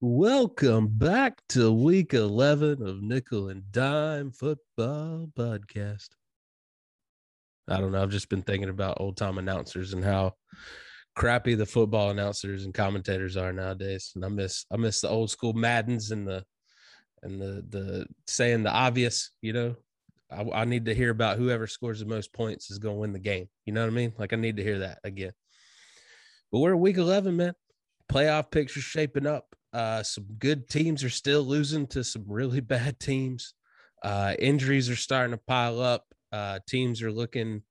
Welcome back to week 11 of Nickel and Dime Football Podcast. I don't know. I've just been thinking about old time announcers and how crappy the football announcers and commentators are nowadays. And I miss I miss the old school Maddens and the and the the saying the obvious, you know. I, I need to hear about whoever scores the most points is going to win the game. You know what I mean? Like I need to hear that again. But we're week 11, man. Playoff picture shaping up. Uh, some good teams are still losing to some really bad teams. Uh, injuries are starting to pile up. Uh, teams are looking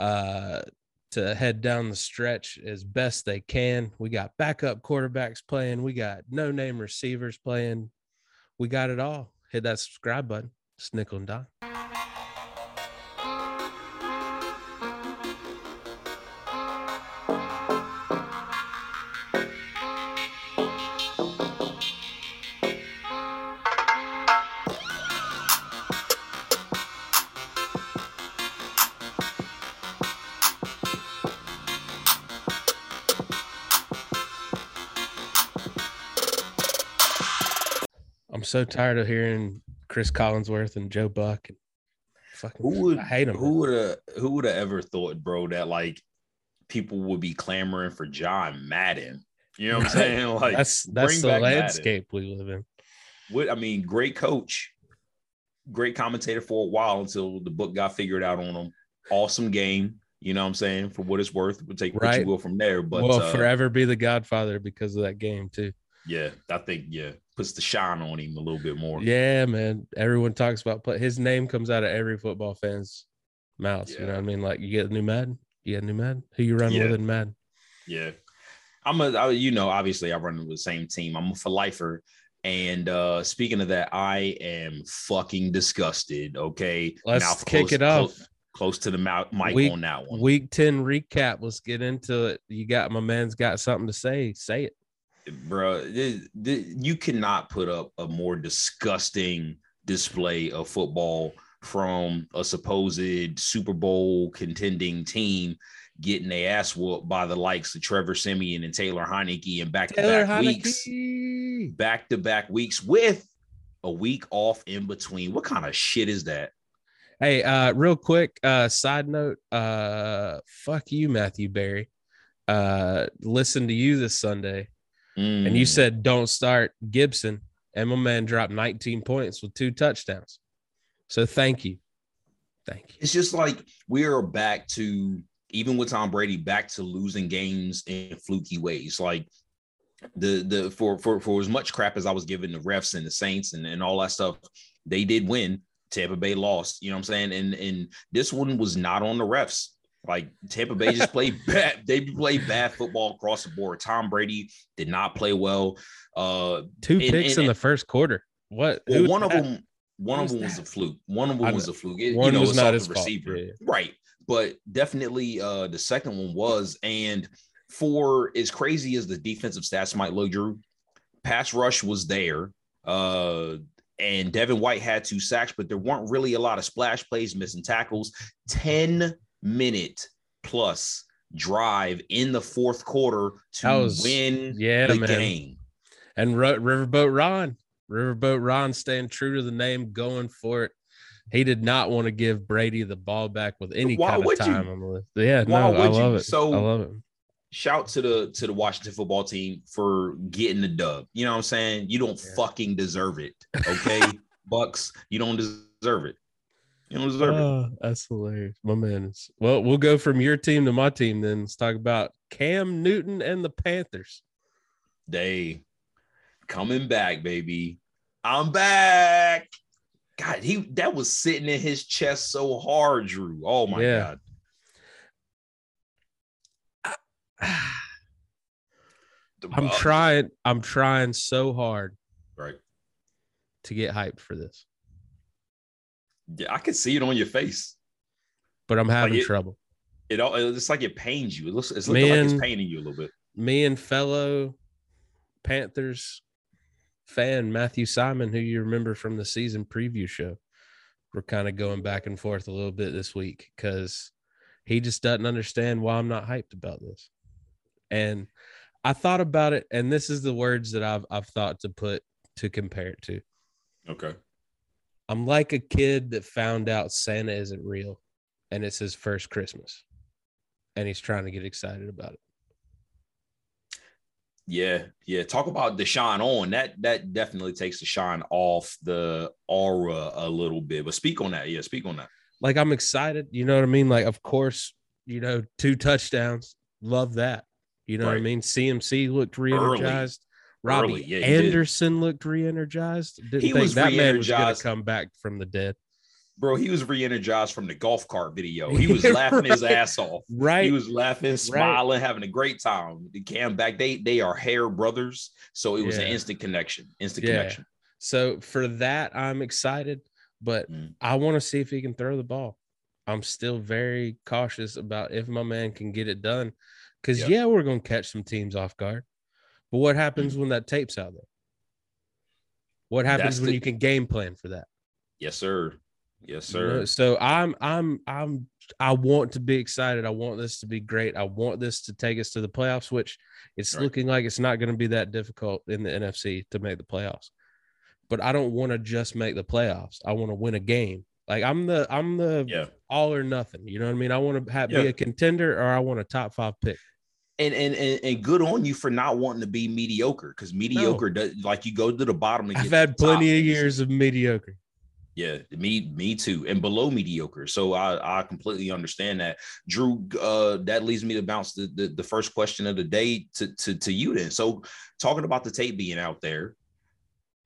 uh, to head down the stretch as best they can. We got backup quarterbacks playing. We got no name receivers playing. We got it all. Hit that subscribe button. It's nickel and dime. So tired of hearing Cris Collinsworth and Joe Buck. And fucking, Who would I hate them. Who would have who would have ever thought, bro, that like people would be clamoring for John Madden? You know what I'm saying? Like that's that's the back Madden. landscape we live in. what I mean, great coach, great commentator for a while until the book got figured out on him. Awesome game, you know what I'm saying? For what it's worth, we'll take what you will from there. But will uh, forever be the Godfather because of that game too. Yeah, I think yeah, puts the shine on him a little bit more. Yeah, man. Everyone talks about play. His name comes out of every football fan's mouth. You know what I mean? Like you get a new Madden, you get a new Madden. Who you run Yeah. with in Madden? Yeah. I'm a, I, you know, obviously I run with the same team. I'm a for lifer. And uh speaking of that, I am fucking disgusted. Okay. Let's Mouth kick close- it off. Close, close to the mouth mic Week- on that one. Week 10 recap. Let's get into it. You got my man's got something to say. Say it. Bro, you cannot put up a more disgusting display of football from a supposed Super Bowl contending team getting their ass whooped by the likes of Trevor Siemian and Taylor Heinicke and back to back weeks. Back to back weeks with a week off in between. What kind of shit is that? Hey, uh, real quick, uh, side note, uh, fuck you, Matthew Berry. Uh, listen to you this Sunday, and you Mm. said don't start Gibson, and my man dropped 19 points with two touchdowns. So thank you, thank you. it's just like we are back to even with Tom Brady back to losing games in fluky ways. Like the the for for for as much crap as I was giving the refs and the Saints and, and all that stuff, they did win. Tampa Bay lost. You know what I'm saying? And and this one was not on the refs. Like Tampa Bay just played bad. They played bad football across the board. Tom Brady did not play well. Uh, Two And- picks and- in the first quarter. What? Well, one of that? them, one Who's of them was a fluke. One of them was a fluke. It- One you know, was it's not his receiver, yeah. right? But definitely, uh, the second one was. And for as crazy as the defensive stats might look, Drew, pass rush was there. Uh, and Devin White had two sacks, but there weren't really a lot of splash plays, missing tackles. Ten minute plus drive in the fourth quarter to was- win yeah, the man. game. And Ro- Riverboat Ron, Riverboat Ron staying true to the name, going for it. He did not want to give Brady the ball back with any Why kind of would you? time on the list. Yeah, Why no, I would you? it. So- I love it. shout to the to the Washington football team for getting the dub. You know what I'm saying? You don't Yeah. fucking deserve it. Okay, Bucks, you don't deserve it. You don't deserve it. Oh, that's hilarious. My man is well, we'll go from your team to my team then. Let's talk about Cam Newton and the Panthers. They coming back, baby. I'm back. God, he that was sitting in his chest so hard, Drew. Oh my Yeah. god. I'm trying, I'm trying so hard Right. to get hyped for this, Yeah, I can see it on your face. but I'm having it- trouble. It all it's like it pains you. It looks it's looking like it's paining you a little bit. Me and fellow Panthers fan Matthew Simon, who you remember from the season preview show, we're kind of going back and forth a little bit this week because he just doesn't understand why I'm not hyped about this. And I thought about it, and this is the words that I've I've thought to put to compare it to. Okay. I'm like a kid that found out Santa isn't real, and it's his first Christmas, and he's trying to get excited about it. Yeah, yeah. Talk about the shine on. That that definitely takes the shine off the aura a little bit. But speak on that. Yeah, speak on that. Like I'm excited. You know what I mean? Like, of course, you know, two touchdowns. Love that. You know what I mean? CMC looked re-energized. Robby Early, yeah, he did. Anderson looked re-energized. Didn't He think was that man was going to come back from the dead. Bro, he was re-energized from the golf cart video. He was laughing his ass off. Right. He was laughing, smiling, having a great time. The Cam back, they they are hair brothers, so it was an instant connection. Instant Yeah. connection. So for that, I'm excited, but Mm. I want to see if he can throw the ball. I'm still very cautious about if my man can get it done. Because Yeah. yeah, we're gonna catch some teams off guard. But what happens when that tape's out there? What happens That's when the- you can game plan for that? Yes, sir. Yes, You know, sir. So I'm I'm I'm I want to be excited. I want this to be great. I want this to take us to the playoffs, which it's Right. looking like it's not going to be that difficult in the NFC to make the playoffs. But I don't want to just make the playoffs. I want to win a game. Like I'm the I'm the Yeah. all or nothing. You know what I mean? I want to have, be a contender or I want a top five pick. And, and and and good on you for not wanting to be mediocre because mediocre does like you go to the bottom. To I've had top, plenty of years of mediocre. Yeah, me me too, and below mediocre. So I I completely understand that. Drew, uh, that leads me to bounce the, the the first question of the day to to to you then. So talking about the tape being out there,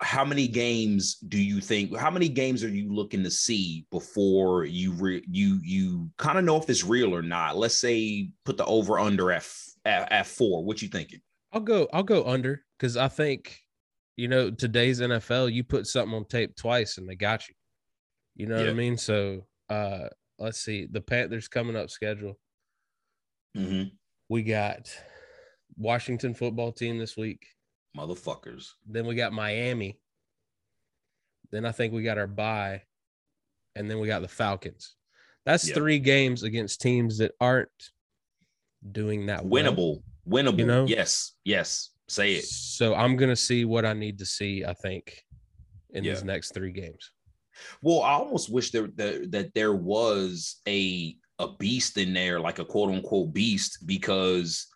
how many games do you think? How many games are you looking to see before you re, you you kind of know if it's real or not? Let's say put the over under at at, at four. What you thinking? I'll go I'll go under because I think you know today's NFL you put something on tape twice and they got you. You know what I mean? So uh let's see the Panthers coming up schedule. Mm-hmm. We got Washington football team this week. Motherfuckers. Then we got Miami. Then I think we got our bye. And then we got the Falcons. That's Yeah. three games against teams that aren't doing that well. Winnable. Winnable. You know? Yes. Yes. Say it. So I'm gonna see what I need to see, I think, in Yeah. these next three games. Well, I almost wish there that, that there was a a beast in there, like a quote unquote beast, because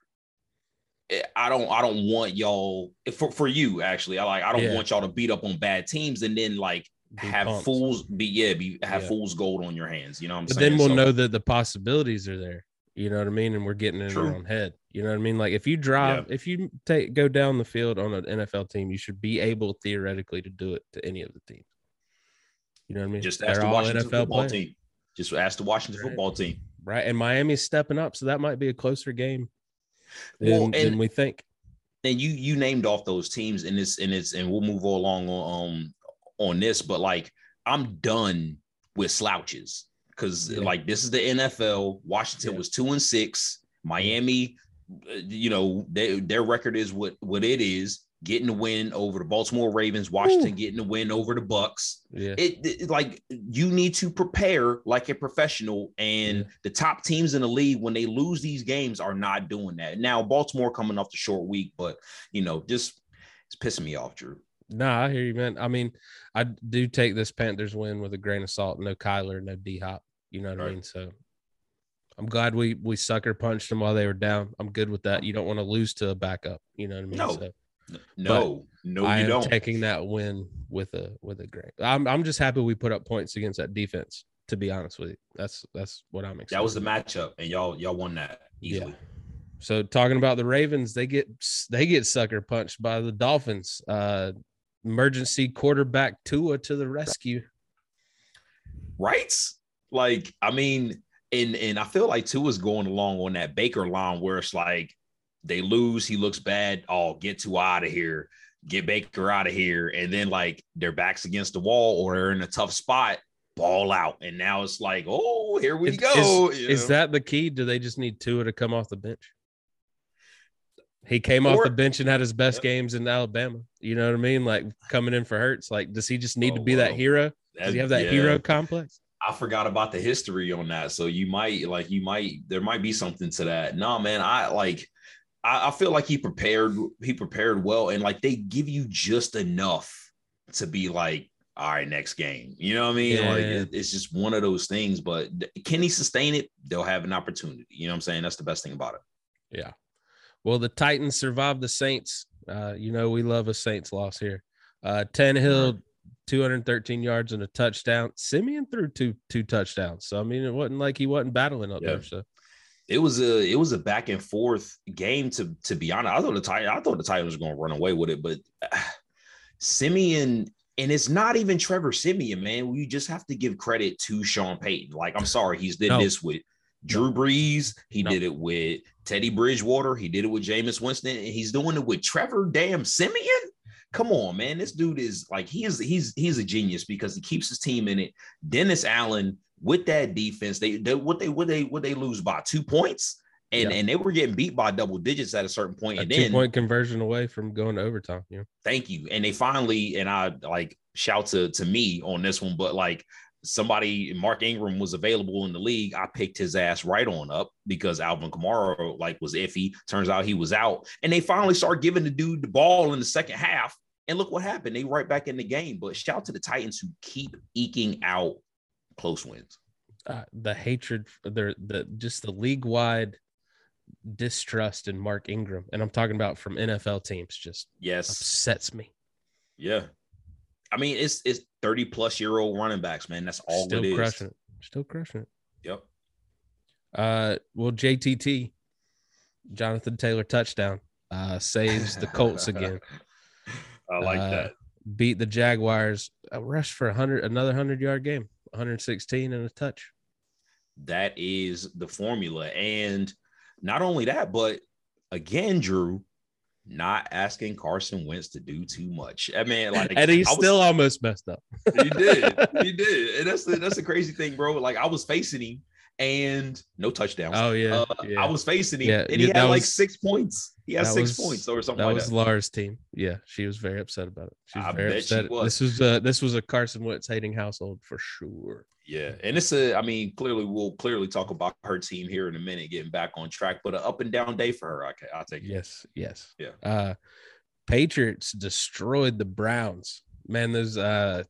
eh, I don't I don't want y'all for for you actually. I like I don't Yeah. want y'all to beat up on bad teams and then like Be have pumped. fools be yeah be have Yeah. fools gold on your hands. You know what I'm But saying? then we'll So- know that the possibilities are there. You know what I mean? And we're getting in True. our own head. You know what I mean? Like if you drive, if you take go down the field on an NFL team, you should be able theoretically to do it to any of the teams. You know what I mean? just ask They're the all Washington football players, team. Just ask the Washington Right. football team. right? And Miami's stepping up, so that might be a closer game than, Well, than we think. and you you named off those teams and it's and it's and we'll move along on um on this but like i'm done with slouches because Yeah. like this is the nfl washington Yeah. was two and six miami uh, you know they, their record is what what it is getting the win over the baltimore ravens washington getting the win over the bucks Yeah. it, it- like you need to prepare like a professional and Yeah. the top teams in the league when they lose these games are not doing that now baltimore coming off the short week but you know just it's pissing me off drew No, I hear you, man. I mean, I do take this Panthers win with a grain of salt. No Kyler, no D Hop. You know what I mean? So I'm glad we we sucker punched them while they were down. I'm good with that. You don't want to lose to a backup. You know what I mean? No, So no no I you am don't taking that win with a with a grain. I'm I'm just happy we put up points against that defense. To be honest with you, that's that's what I'm excited. that was the matchup and y'all y'all won that easily Yeah. So talking about the Ravens, they get they get sucker punched by the Dolphins. Uh emergency quarterback Tua to the rescue. right like i mean and and i feel like is going along on that baker line where it's like they lose he looks bad oh get two out of here get baker out of here and then like their backs against the wall or they're in a tough spot ball out and now it's like oh here we Is- go Is, is that the key? Do they just need Tua to come off the bench? He came off the bench and had his best Yep. games in Alabama. You know what I mean? Like coming in for Hurts. Like, does he just need to Oh, be that hero? Does he have that yeah. hero complex? I forgot about the history on that. So you might like you might there might be something to that. No, man, I like I, I feel like he prepared. He prepared well, and like they give you just enough to be like, all right, next game. You know what I mean? Yeah. Like it, it's just one of those things. But can he sustain it? They'll have an opportunity. You know what I'm saying? That's the best thing about it. Yeah. Well, the Titans survived the Saints. Uh, you know, we love a Saints loss here. Uh, Tannehill, 213 yards and a touchdown. Siemian threw two two touchdowns. So I mean, it wasn't like he wasn't battling up Yeah. there. So It was a it was a back and forth game. To to be honest, I thought the Titan I thought the Titans were going to run away with it, but Siemian. And it's not even Trevor Siemian, man. We just have to give credit to Sean Payton. Like, I'm sorry, he's did No. this with Drew Brees. He No. did it with Teddy Bridgewater. He did it with Jameis Winston. And he's doing it with Trevor damn Siemian. Come on, man. This dude is like he is he's he's a genius because he keeps his team in it. Dennis Allen with that defense, they, they what they what they what they lose by two points. And, Yeah. and they were getting beat by double digits at a certain point. a And two then point conversion away from going to overtime. Know? thank you. And they finally, and I like shout to to me on this one, but like somebody, Mark Ingram was available in the league. I picked his ass right on up because Alvin Kamara like was iffy. Turns out he was out, and they finally start giving the dude the ball in the second half. And look what happened. They right back in the game. But shout to the Titans who keep eking out close wins. Uh, the hatred, the the just the league wide distrust in Mark Ingram, and I'm talking about from NFL teams, just Yes. upsets me. Yeah. I mean, it's it's 30 plus year old running backs, man. That's all Still it is. crushing it. Still crushing it. Yep. Uh, well, JTT, Jonathan Taylor touchdown, uh, saves the Colts again. I like Uh, that. Beat the Jaguars. A rush for hundred, another hundred yard game, 116 and a touch. That is the formula. And not only that, but again, Drew, not asking Carson Wentz to do too much. I mean, like and he was- still almost messed up. he did. He did. And that's the that's the crazy thing, bro. Like I was facing him and no touchdowns. Oh yeah, Uh, yeah. I was facing him Yeah, and he had that like six points. He had six was- points or something that like was that. Lara's team. Yeah, she was very upset about it. She was I very bet she upset. was. This was a, this was a Carson Wentz hating household for sure. Yeah, and it's a. I mean, clearly we'll clearly talk about her team here in a minute, getting back on track. But an up and down day for her. I can, I'll take it. Yes, yes. Yeah. Uh Patriots destroyed the Browns. Man, those uh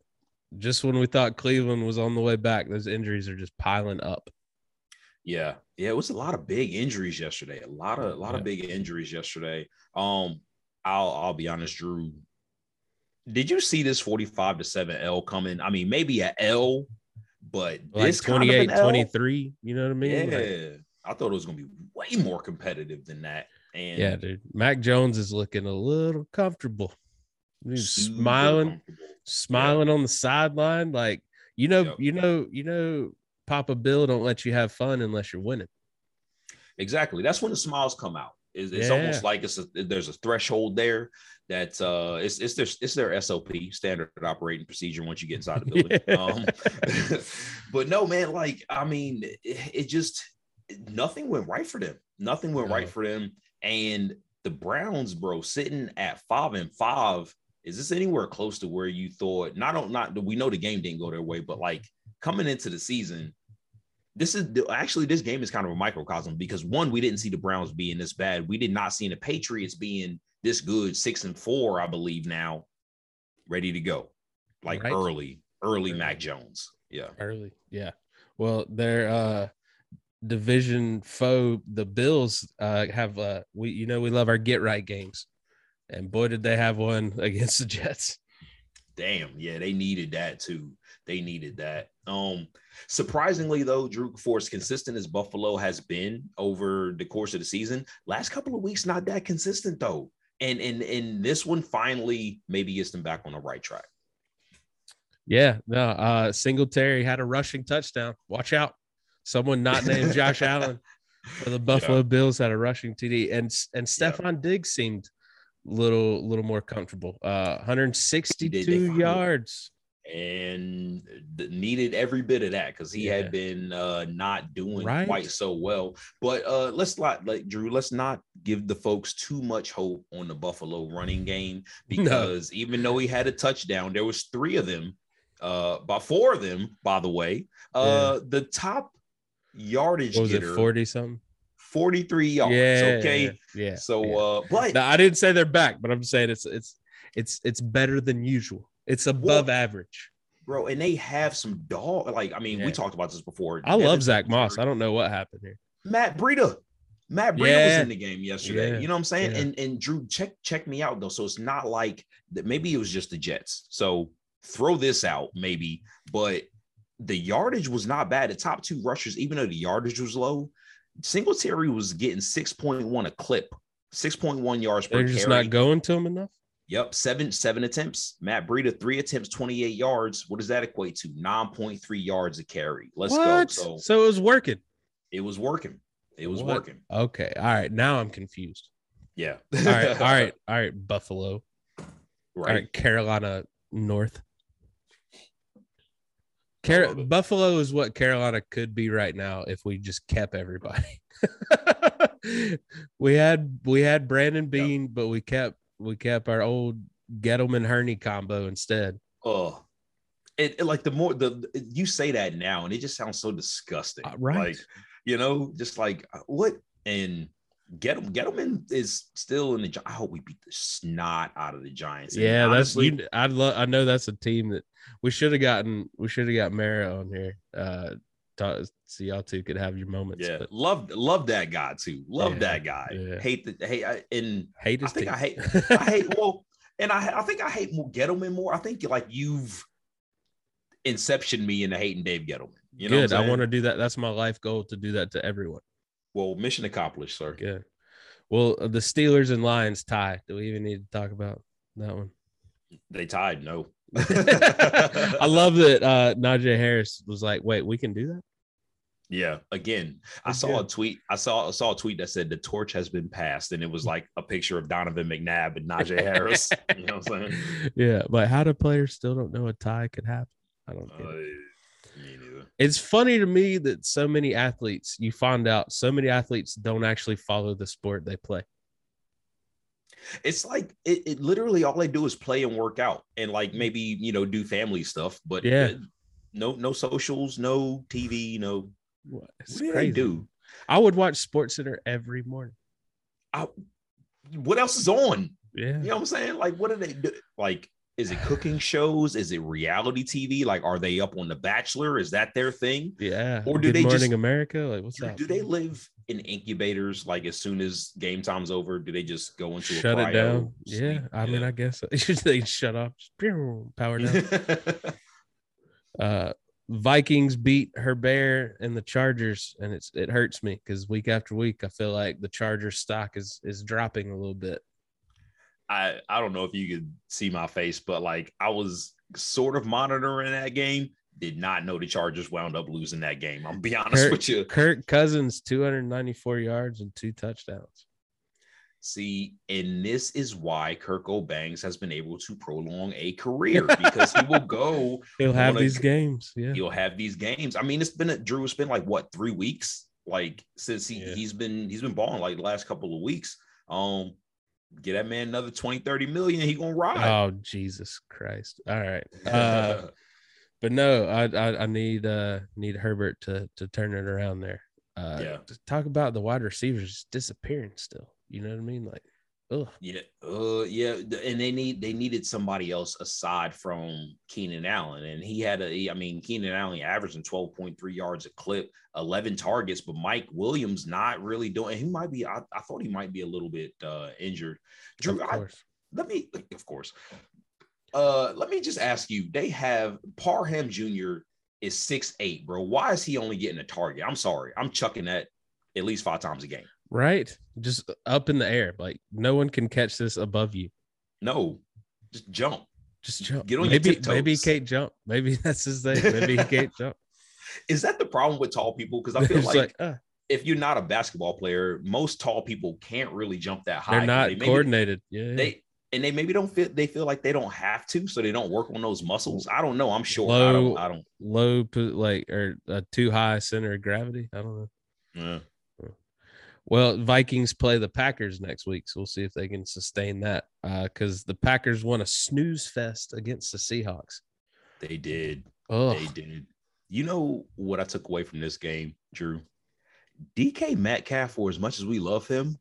just when we thought Cleveland was on the way back, those injuries are just piling up. Yeah, yeah, it was a lot of big injuries yesterday. A lot of a lot Yeah. of big injuries yesterday. Um, I'll I'll be honest, Drew. Did you see this 45 to 7 L coming? I mean, maybe a L, but Like this kind of 28, L? 23, you know what I mean? Yeah, Like, I thought it was gonna be way more competitive than that. And yeah, dude. Mac Jones is looking a little comfortable. He's smiling, smiling on the sideline. Like, you know, Yep. you know, you know, Papa Bill don't let you have fun unless you're winning. Exactly. That's when the smiles come out. It's, it's Yeah. almost like it's a, there's a threshold there that uh it's it's their it's their SOP standard operating procedure once you get inside the building. Yeah. Um, but no, man, like I mean, it, it just nothing went right for them. Nothing went No. right for them. And the Browns, bro, sitting at five and five. Is this anywhere close to where you thought? Not on not we know the game didn't go their way, but like coming into the season, this is actually this game is kind of a microcosm because one, we didn't see the Browns being this bad. We did not see the Patriots being this good, six and four, I believe now, ready to go, like Right. early, early Early. Mac Jones. Yeah, Early. Yeah. Well, their uh division foe, the Bills, uh have uh we you know we love our get right games. And boy did they have one against the Jets. damn, yeah, they needed that too. They needed that. Um, surprisingly though, Drew, for as consistent as Buffalo has been over the course of the season, last couple of weeks not that consistent though. And and and this one finally maybe gets them back on the right track. Yeah, no, uh Singletary had a rushing touchdown. Watch out. Someone not named Josh Allen for the Buffalo Bills had a rushing TD. And and Stefon Diggs seemed little little more comfortable. Uh 162 finally- yards. And needed every bit of that because he Yeah. had been uh not doing Right. quite so well. But uh let's not like Drew, let's not give the folks too much hope on the Buffalo running game No. because even though he had a touchdown, there was three of them, uh by four of them, by the way. Uh the top yardage What was it, 40 something? 43 yards. Yeah. okay. Yeah. So yeah. uh but No, I didn't say they're back, but I'm saying it's it's it's it's better than usual. It's above average. bro, and they have some dog. Like, I mean, Yeah. we talked about this before. I love Zack Moss. I don't know what happened here. Matt Breida. Matt Breida was in the game yesterday. Yeah. You know what I'm saying? Yeah. And and Drew, check check me out though. So it's not like that. Maybe it was just the Jets. So throw this out, maybe. But the yardage was not bad. The top two rushers, even though the yardage was low, Singletary was getting 6.1 a clip, 6.1 yards per They're just carry. not going to him enough. Yep, seven seven attempts. Matt Breida three attempts, 28 yards. What does that equate to? 9.3 yards a carry. Let's what? go. So So it was working. it was working. It was What? working. Okay. All right. Now I'm confused. Yeah. All right. All right. All right. Buffalo. right. All right. Carolina North. Car- Buffalo is what Carolina could be right now if we just kept everybody. we had we had Brandon Beane, but we kept we kept our old Gettleman Hurney combo instead. Oh, it, it- like the more the you say that now, and it just sounds so disgusting. Uh, right. Like, you know, just like uh, what and Gettle, Gettleman is still in the. I hope we beat the snot out of the Giants. And Yeah, honestly, that's you. I love. I know that's a team that we should have gotten. We should have got Mara on here. Uh, to, so y'all two could have your moments. Yeah, but love love that guy too. Love Yeah, that guy. yeah. Hate the hate I- and hate I think team. I hate I hate well, and I I think I hate more Gettleman more. I think like you've inception me into hating Dave Gettleman. You know, Good. I want to do that. That's my life goal to do that to everyone. Well, mission accomplished, sir. Good. Well, uh, the Steelers and Lions tie. Do we even need to talk about that one? They tied. No. I love that uh Najee Harris was like, "Wait, we can do that." Yeah. Again, I saw a tweet. I saw I saw a tweet that said the torch has been passed, and it was like a picture of Donovan McNabb and Najee Harris. you know what I'm saying? Yeah, but how do players still don't know a tie could happen? I don't get Uh, it. me neither. It's funny to me that so many athletes, you find out so many athletes don't actually follow the sport they play. It's like it, it literally all they do is play and work out and like maybe you know do family stuff, but Yeah. uh, no no socials, no TV, no What it's what do they do? I would watch Sports Center every morning. I, what else is on? Yeah. You know what I'm saying? Like, what do they do? Like, is it cooking shows? Is it reality TV? Like, are they up on The Bachelor? Is that their thing? Yeah. Or do Good they morning just- America? Like what's Do, up? do they live in incubators? Like, as soon as game time's over, do they just go into shut a it down? Yeah. sleep? I mean, I guess so. they shut off, power down. uh Vikings beat her bear and the Chargers, and it's it hurts me because week after week I feel like the Chargers stock is is dropping a little bit. I I don't know if you could see my face, but like I was sort of monitoring that game. Did not know the Chargers wound up losing that game. I'm be honest Kirk- with you. Kirk Cousins, 294 yards and two touchdowns. See, and this is why Kirk O'Banks has been able to prolong a career because he will go. He'll have Wanna- these games. Yeah. He'll have these games. I mean, it's been a, Drew. It's been like what three weeks, like since he Yeah. he's been he's been balling like the last couple of weeks. Um, get that man another 20, 30 million. He gonna ride. Oh Jesus Christ! All right, uh, but no, I, I I need uh need Herbert to to turn it around there. Uh, Yeah. to talk about the wide receivers disappearing still. You know what I mean? Like, oh Yeah, uh, yeah, and they need they needed somebody else aside from Keenan Allen, and he had a. he- I mean, Keenan Allen averaging twelve point three yards a clip, eleven targets, but Mike Williams not really doing. He might be. I, I thought he might be a little bit uh, injured. Drew, of I, let me, of course. Uh, let me just ask you. They have Parham Jr. is six eight, bro. Why is he only getting a target? I'm sorry, I'm chucking that at least five times a game. Right? Just up in the air, like no one can catch this above you. No, just jump. Just jump. Get on your maybe maybe he can't jump. Maybe that's his thing. Maybe he can't jump. Is that the problem with tall people? Because I feel like, like, uh, if you're not a basketball player, most tall people can't really jump that high. they're not They maybe- coordinated. Yeah. They and they maybe don't feel they feel like they don't have to, so they don't work on those muscles. I don't know. I'm sure. I Low- don't. I don't. low like or uh, too high center of gravity. I don't know. yeah. Well, Vikings play the Packers next week, so we'll see if they can sustain that. Uh, because the Packers won a snooze fest against the Seahawks. They did. Oh, They did. You know what I took away from this game, Drew? DK Metcalf, for as much as we love him,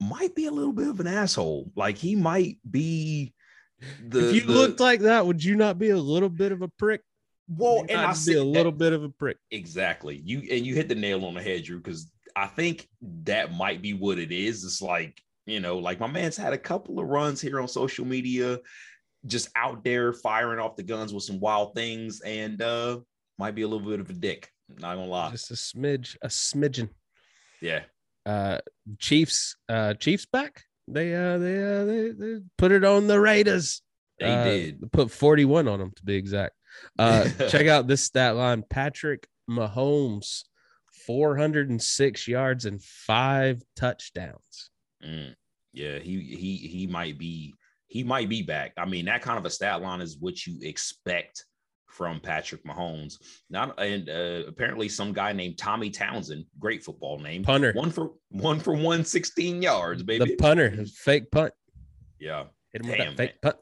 might be a little bit of an asshole. Like he might be the. If you the, looked like that, would you not be a little bit of a prick? Well, and I see a little that, bit of a prick. Exactly. You and you hit the nail on the head, Drew, because I think that might be what it is. It's like, you know, like my man's had a couple of runs here on social media, just out there firing off the guns with some wild things, and uh might be a little bit of a dick. Not gonna lie. Just a smidge, a smidgen. Yeah. Uh Chiefs, uh Chiefs back. They uh they uh they, they put it on the Raiders. They uh, did put 41 on them to be exact. Uh check out this stat line. Patrick Mahomes 406 yards and five touchdowns. Mm, yeah, he he he might be he might be back. I mean, that kind of a stat line is what you expect from Patrick Mahomes. Not and uh, apparently some guy named Tommy Townsend, great football name, punter, one for one for one, 16 yards, baby. The punter, fake punt. Yeah, hit him Damn, with that fake man. punt.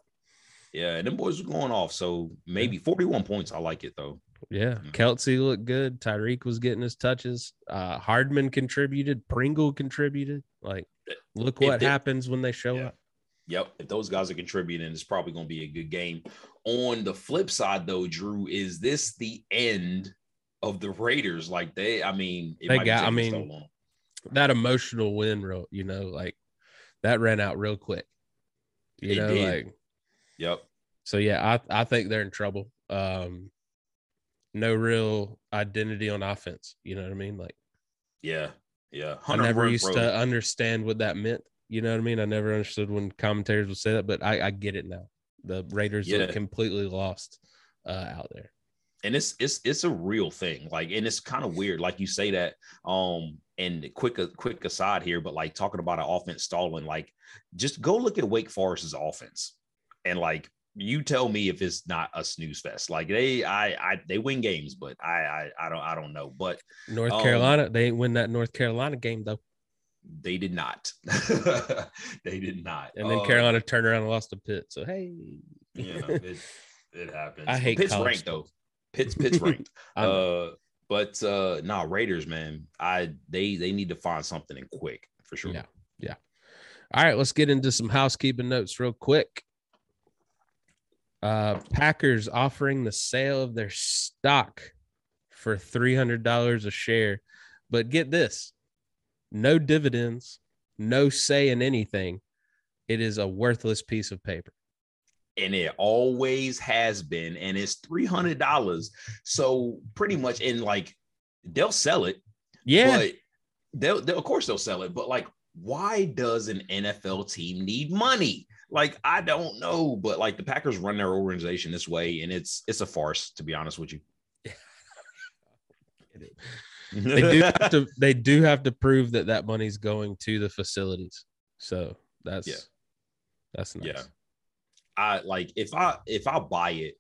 Yeah, and them boys are going off. So maybe 41 points. I like it though. Yeah, mm-hmm. Looked good. Tyreek was getting his touches. Uh, Hardman contributed. Pringle contributed. Like, look what they, happens when they show yeah. up. Yep. If those guys are contributing, it's probably going to be a good game. On the flip side, though, Drew, is this the end of the Raiders? Like they, I mean, they got. I mean, so that emotional win, real, you know, like that ran out real quick. You it know, did. like, yep. So yeah, I I think they're in trouble. Um, no real identity on offense. You know what I mean? Like, yeah, yeah. I never used to understand what that meant. You know what I mean? I never understood when commentators would say that, but I, I get it now. The Raiders yeah. are completely lost uh, out there. And it's it's it's a real thing. Like, and it's kind of weird. Like you say that. Um, and quick a quick aside here, but like talking about an offense stalling, like just go look at Wake Forest's offense, and like you tell me if it's not a snooze fest. Like they, I, I, they win games, but I, I, I don't, I don't know. But North um, Carolina, they win that North Carolina game though. They did not. they did not. And then uh, Carolina turned around and lost a Pitt. So hey, yeah, it, it happens. I hate Pitt's ranked though. Pitt's Pitt's ranked. uh, but uh, nah, Raiders, man, I they they need to find something in quick for sure. Yeah, yeah. All right, let's get into some housekeeping notes real quick. Uh, Packers offering the sale of their stock for $300 a share. But get this no dividends, no say in anything. It is a worthless piece of paper. And it always has been. And it's $300. So pretty much in like, they'll sell it. Yeah. But they'll, they'll, of course, they'll sell it. But like, why does an NFL team need money? Like I don't know, but like the Packers run their organization this way, and it's it's a farce to be honest with you. they do have to they do have to prove that that money's going to the facilities. So that's yeah, that's nice. Yeah, I like if I if I buy it,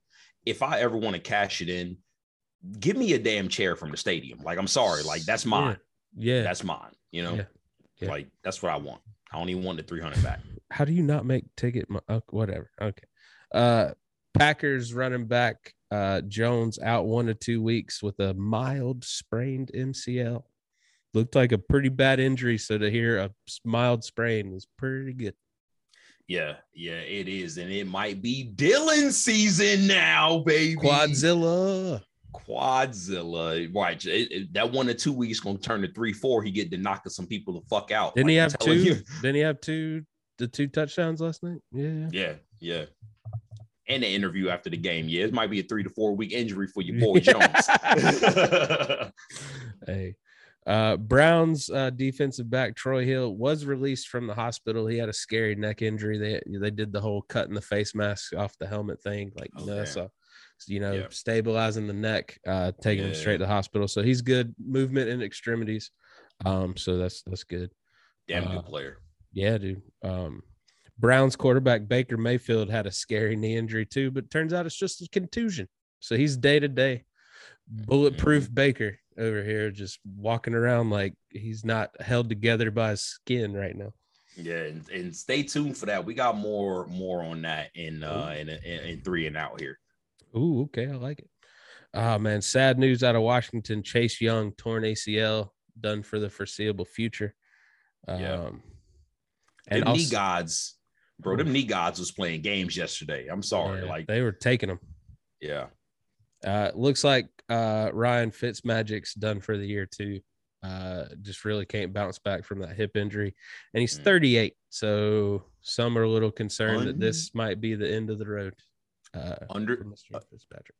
if I ever want to cash it in, give me a damn chair from the stadium. Like I'm sorry, like that's mine. Yeah, yeah. that's mine. You know, yeah. Like that's what I want. I don't even want the 300 back how do you not make ticket? Oh, whatever. Okay. Uh, Packers running back uh, Jones out one to two weeks with a mild sprained MCL. Looked like a pretty bad injury. So to hear a mild sprain was pretty good. Yeah, yeah, it is. And it might be Dillon season now, baby. Quadzilla. Quadzilla. Right. It, it, that one or two weeks gonna turn to three, four. He get to knocking some people the fuck out. Didn't like he have two? You. Didn't he have two the two touchdowns last night. Yeah. Yeah. Yeah. And the interview after the game. Yeah, it might be a three to four week injury for your boy Jones. hey. Uh, Browns uh, defensive back Troy Hill was released from the hospital. He had a scary neck injury. They they did the whole cutting the face mask off the helmet thing, like oh, you know, so you know, yeah. stabilizing the neck, uh, taking yeah. him straight to the hospital. So he's good movement and extremities. Um, so that's that's good. Damn good uh, player. Yeah, dude. Um, Browns quarterback Baker Mayfield had a scary knee injury too, but turns out it's just a contusion. So he's day to day bulletproof mm-hmm. Baker over here, just walking around like he's not held together by his skin right now. Yeah, and, and stay tuned for that. We got more more on that in uh in, in, in three and out here. Ooh, okay, I like it. Oh man, sad news out of Washington. Chase Young torn ACL done for the foreseeable future. Um, Yeah. And them knee gods, bro. Them knee gods was playing games yesterday. I'm sorry, yeah, like they were taking them. yeah, Uh, looks like uh, Ryan Fitzmagic's done for the year too. Uh, just really can't bounce back from that hip injury, and he's Mm. 38. So some are a little concerned that this might be the end of the road. Uh, under Mr. Fitzpatrick.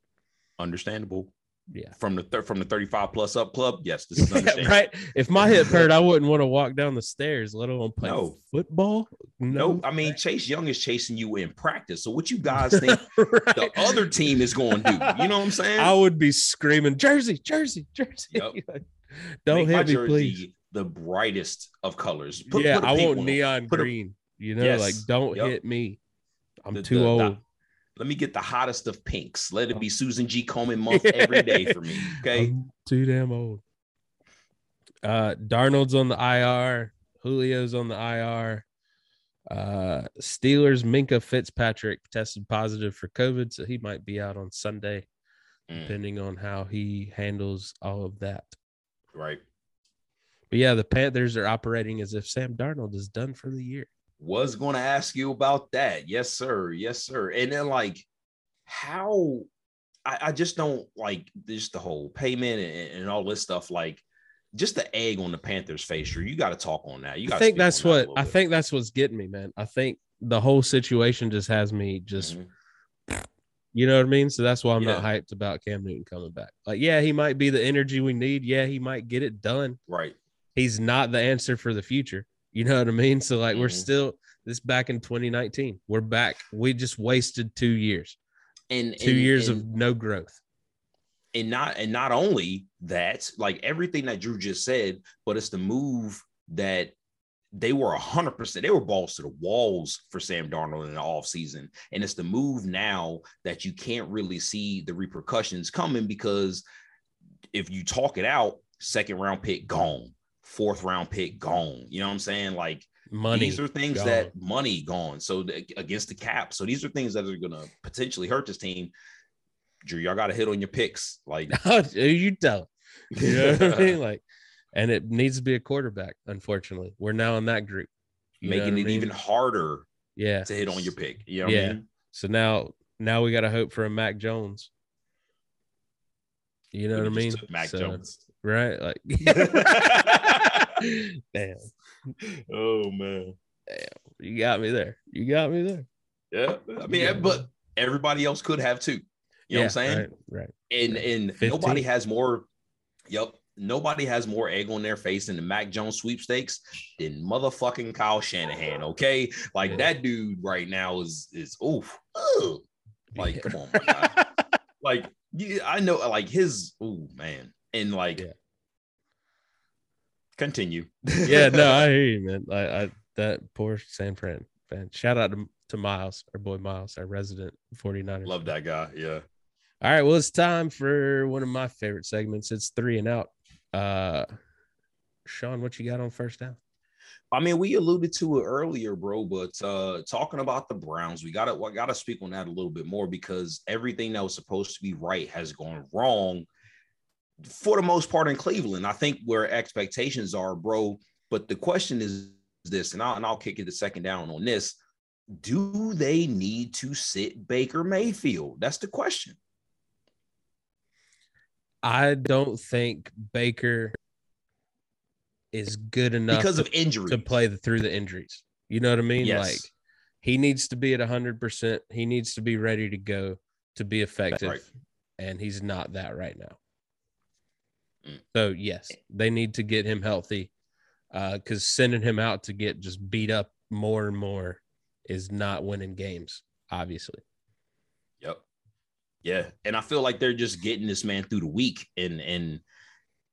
understandable Yeah, from the thir- from the 35 plus up club. Yes, this is Yeah, right. If my hip hurt, I wouldn't want to walk down the stairs, let alone play No. football. No, I mean Chase Young is chasing you in practice. So what you guys think Right. the other team is going to do? You know what I'm saying? I would be screaming, Jersey, Jersey, Jersey. Yep. Don't Make hit me, please. The brightest of colors. Put- yeah, put I want neon Put a- green. you know, Yes. like don't Yep. hit me. I'm The- too the- old. the- Let me get the hottest of pinks. Let it be Susan G. Komen month every day for me. Okay. I'm too damn old. Uh Darnold's on the IR, Julio's on the IR. Uh Steelers Minkah Fitzpatrick tested positive for COVID, so he might be out on Sunday, Mm, depending on how he handles all of that. right. But yeah, the Panthers are operating as if Sam Darnold is done for the year. Was going to ask you about that. Yes, sir. Yes, sir. And then like how I, I just don't like just the whole payment and, and all this stuff. Like just the egg on the Panthers' face. Sure, you got to talk on that. You I think that's what I think that's what's getting me, man. I think the whole situation just has me just Mm-hmm. you know what I mean? So that's why I'm not hyped about Cam Newton coming back. Like, yeah, he might be the energy we need. Yeah, he might get it done. right. He's not the answer for the future. You know what I mean? So like we're Mhm. still this back in 2019. We're back. We just wasted two years. And Two and- years and- of no growth. and not and not only that, like everything that Drew just said, but it's the move that they were hundred percent. They were balls to the walls for Sam Darnold in the offseason. and it's the move now that you can't really see the repercussions coming because if you talk it out, second round pick gone, fourth round pick gone. You know what I'm saying? Like Money. these are things gone. that money gone. So the, against the cap. So these are things that are gonna potentially hurt this team. Drew, y'all got to hit on your picks. Like oh, you tell. You know what I mean? Like, and it needs to be a quarterback. Unfortunately, we're now in that group. You making I it mean? even harder yeah to hit on your pick. You know what Yeah. I mean? So now, now we got to hope for a Mac Jones. You know what I mean? Mac So- Jones. right? Like, damn, Oh man. Damn. You got me there. You got me there. Yeah. I mean, Yeah. but everybody else could have too. You know what I'm saying? Right. right. And and 15. nobody has more. Yep. Nobody has more egg on their face in the Mac Jones sweepstakes than motherfucking Kyle Shanahan. Okay, like Yeah. that dude right now is is oof. ugh. Like, Yeah. come on, like yeah, I know, like his oh man, and like Yeah. continue. yeah, no, I hear you, man. I, I that poor San Fran fan. Shout out to, to Miles, our boy Miles, our resident 49ers. love that guy. Yeah. All right, well, it's time for one of my favorite segments. It's three and out. Uh Sean, what you got on first down? I mean, we alluded to it earlier, bro, but uh talking about the Browns, we gotta we gotta speak on that a little bit more because everything that was supposed to be right has gone wrong for the most part in Cleveland. I think where expectations are, bro. But the question is this, and I'll and I'll kick it the second down on this. Do they need to sit Baker Mayfield? That's the question. I don't think Baker is good enough Because to, of injury. to play the, through the injuries. You know what I mean? Yes. Like he needs to be at 100%. He needs to be ready to go to be effective. right. And he's not that right now. Mm. So, yes, they need to get him healthy because sending him out to get just beat up more and more is not winning games, obviously. Yep. Yeah, and I feel like they're just getting this man through the week, and and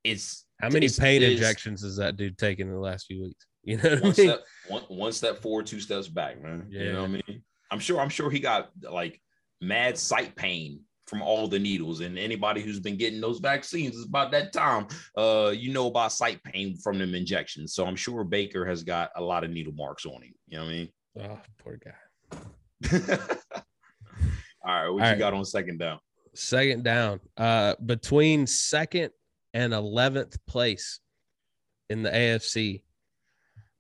it's How many it's- pain it's injections has that dude taken in the last few weeks? You know what I One mean? step, one, one step forward, two steps back, man. You know what I mean? I'm sure. I'm sure he got like mad sight pain from all the needles, and anybody who's been getting those vaccines is about that time. Uh, you know about sight pain from them injections, so I'm sure Baker has got a lot of needle marks on him. You know what I mean? Oh, poor guy. all right, what All you right. got on second down? Second down. Uh, between second and eleventh place in the AFC,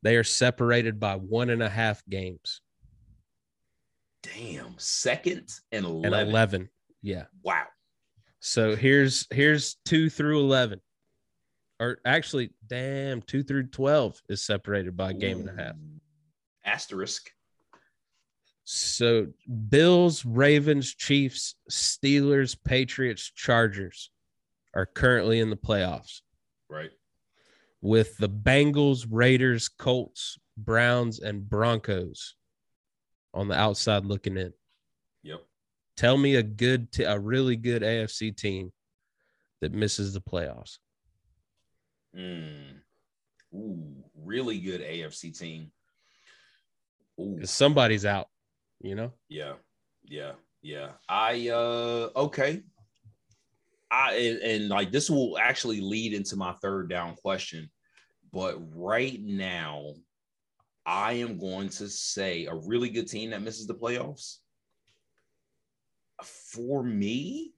they are separated by one and a half games. Damn, second and 11. And 11. Yeah. Wow. So here's here's 2 through 11. Or actually, damn, 2 through 12 is separated by a game Ooh. and a half. Asterisk. So Bills, Ravens, Chiefs, Steelers, Patriots, Chargers are currently in the playoffs. Right. With the Bengals, Raiders, Colts, Browns, and Broncos on the outside looking in. Yep. Tell me a good, t- a really good AFC team that misses the playoffs. Mm. Ooh, really good AFC team. Ooh. Somebody's out, you know? Yeah. Yeah. Yeah. I uh okay. I and, and like this will actually lead into my third down question. But right now, I am going to say a really good team that misses the playoffs. For me,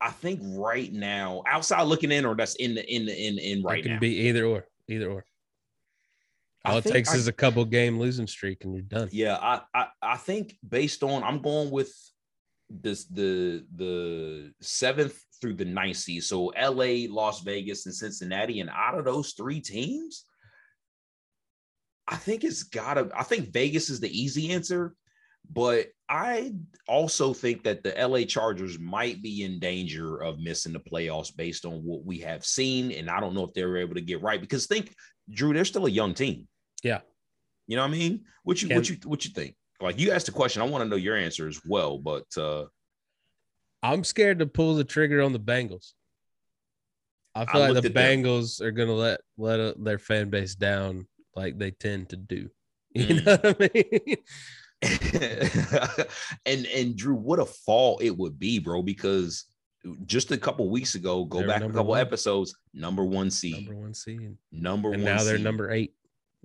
I think right now, outside looking in, or that's in the in the in in right it can now. be either or, either or. All I it takes I, is a couple game losing streak, and you're done. Yeah, I, I I think based on I'm going with this the the seventh through the ninth seed. So LA, Las Vegas, and Cincinnati, and out of those three teams, I think it's gotta. I think Vegas is the easy answer, but I also think that the LA Chargers might be in danger of missing the playoffs based on what we have seen, and I don't know if they were able to get right because think, Drew, they're still a young team. Yeah, you know what I mean. What you Can, what you what you think? Like you asked a question, I want to know your answer as well, but uh I'm scared to pull the trigger on the Bengals. I feel I like the Bengals them. are gonna let let a, their fan base down like they tend to do. You mm. know what I mean? and and Drew, what a fall it would be, bro, because just a couple weeks ago, go they're back a couple one. episodes, number one seed. Number one seed. Number and one. Now they're number eight,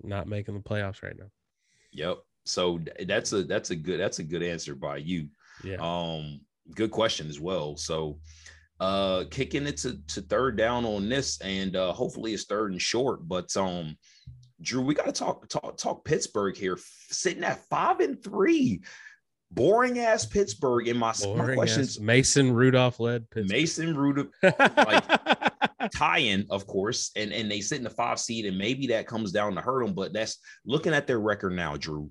not making the playoffs right now. Yep. So that's a that's a good that's a good answer by you. Yeah. Um, good question as well. So uh kicking it to, to third down on this, and uh hopefully it's third and short, but um Drew, we got to talk talk talk Pittsburgh here, sitting at five and three. Boring ass Pittsburgh. In my, my questions, Mason Rudolph led Pittsburgh. Mason Rudolph, like tie-in, of course, and and they sit in the five seed, and maybe that comes down to hurt them. But that's looking at their record now, Drew.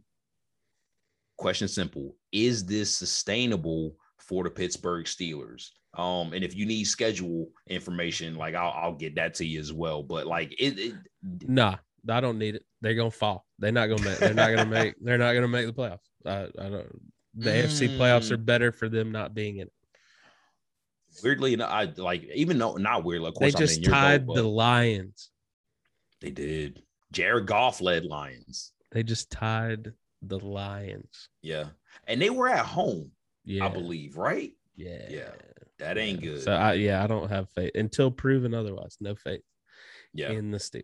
Question simple: Is this sustainable for the Pittsburgh Steelers? Um, and if you need schedule information, like I'll, I'll get that to you as well. But like it, it nah, I don't need it. They're gonna fall. They're not gonna make. They're not gonna make. They're not gonna make the playoffs. I, I don't. The mm. AFC playoffs are better for them not being in it. Weirdly, I like even though not weirdly. Of course, they just tied boat, the Lions. They did. Jared Goff led Lions. They just tied the Lions. Yeah, and they were at home. Yeah, I believe. Right. Yeah. Yeah. That ain't good. So I yeah, I don't have faith until proven otherwise. No faith. Yeah. In the Steelers.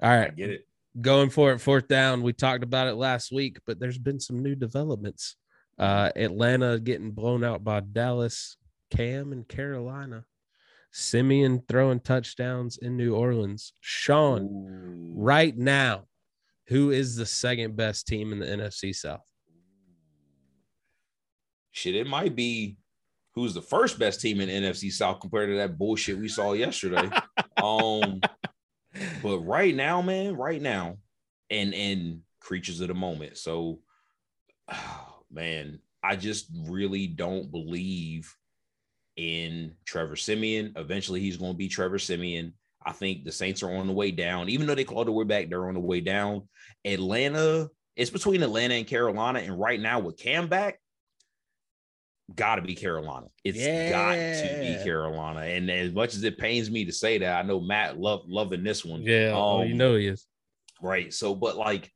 All right. I get it. Going for it, fourth down. We talked about it last week, but there's been some new developments. Uh, Atlanta getting blown out by Dallas, Cam and Carolina. Siemian throwing touchdowns in New Orleans. Sean, Ooh. right now, who is the second best team in the NFC South? Shit, it might be who's the first best team in NFC South compared to that bullshit we saw yesterday. um, but right now, man, right now, and and creatures of the moment. So, oh, man, I just really don't believe in Trevor Siemian. Eventually, he's going to be Trevor Siemian. I think the Saints are on the way down. Even though they clawed the way back, they're on the way down. Atlanta, it's between Atlanta and Carolina. And right now, with Cam back, got to be Carolina. It's yeah. got to be Carolina. And as much as it pains me to say that, I know Matt love loving this one. Yeah, um, oh, you um, know he is. Right. So, but like,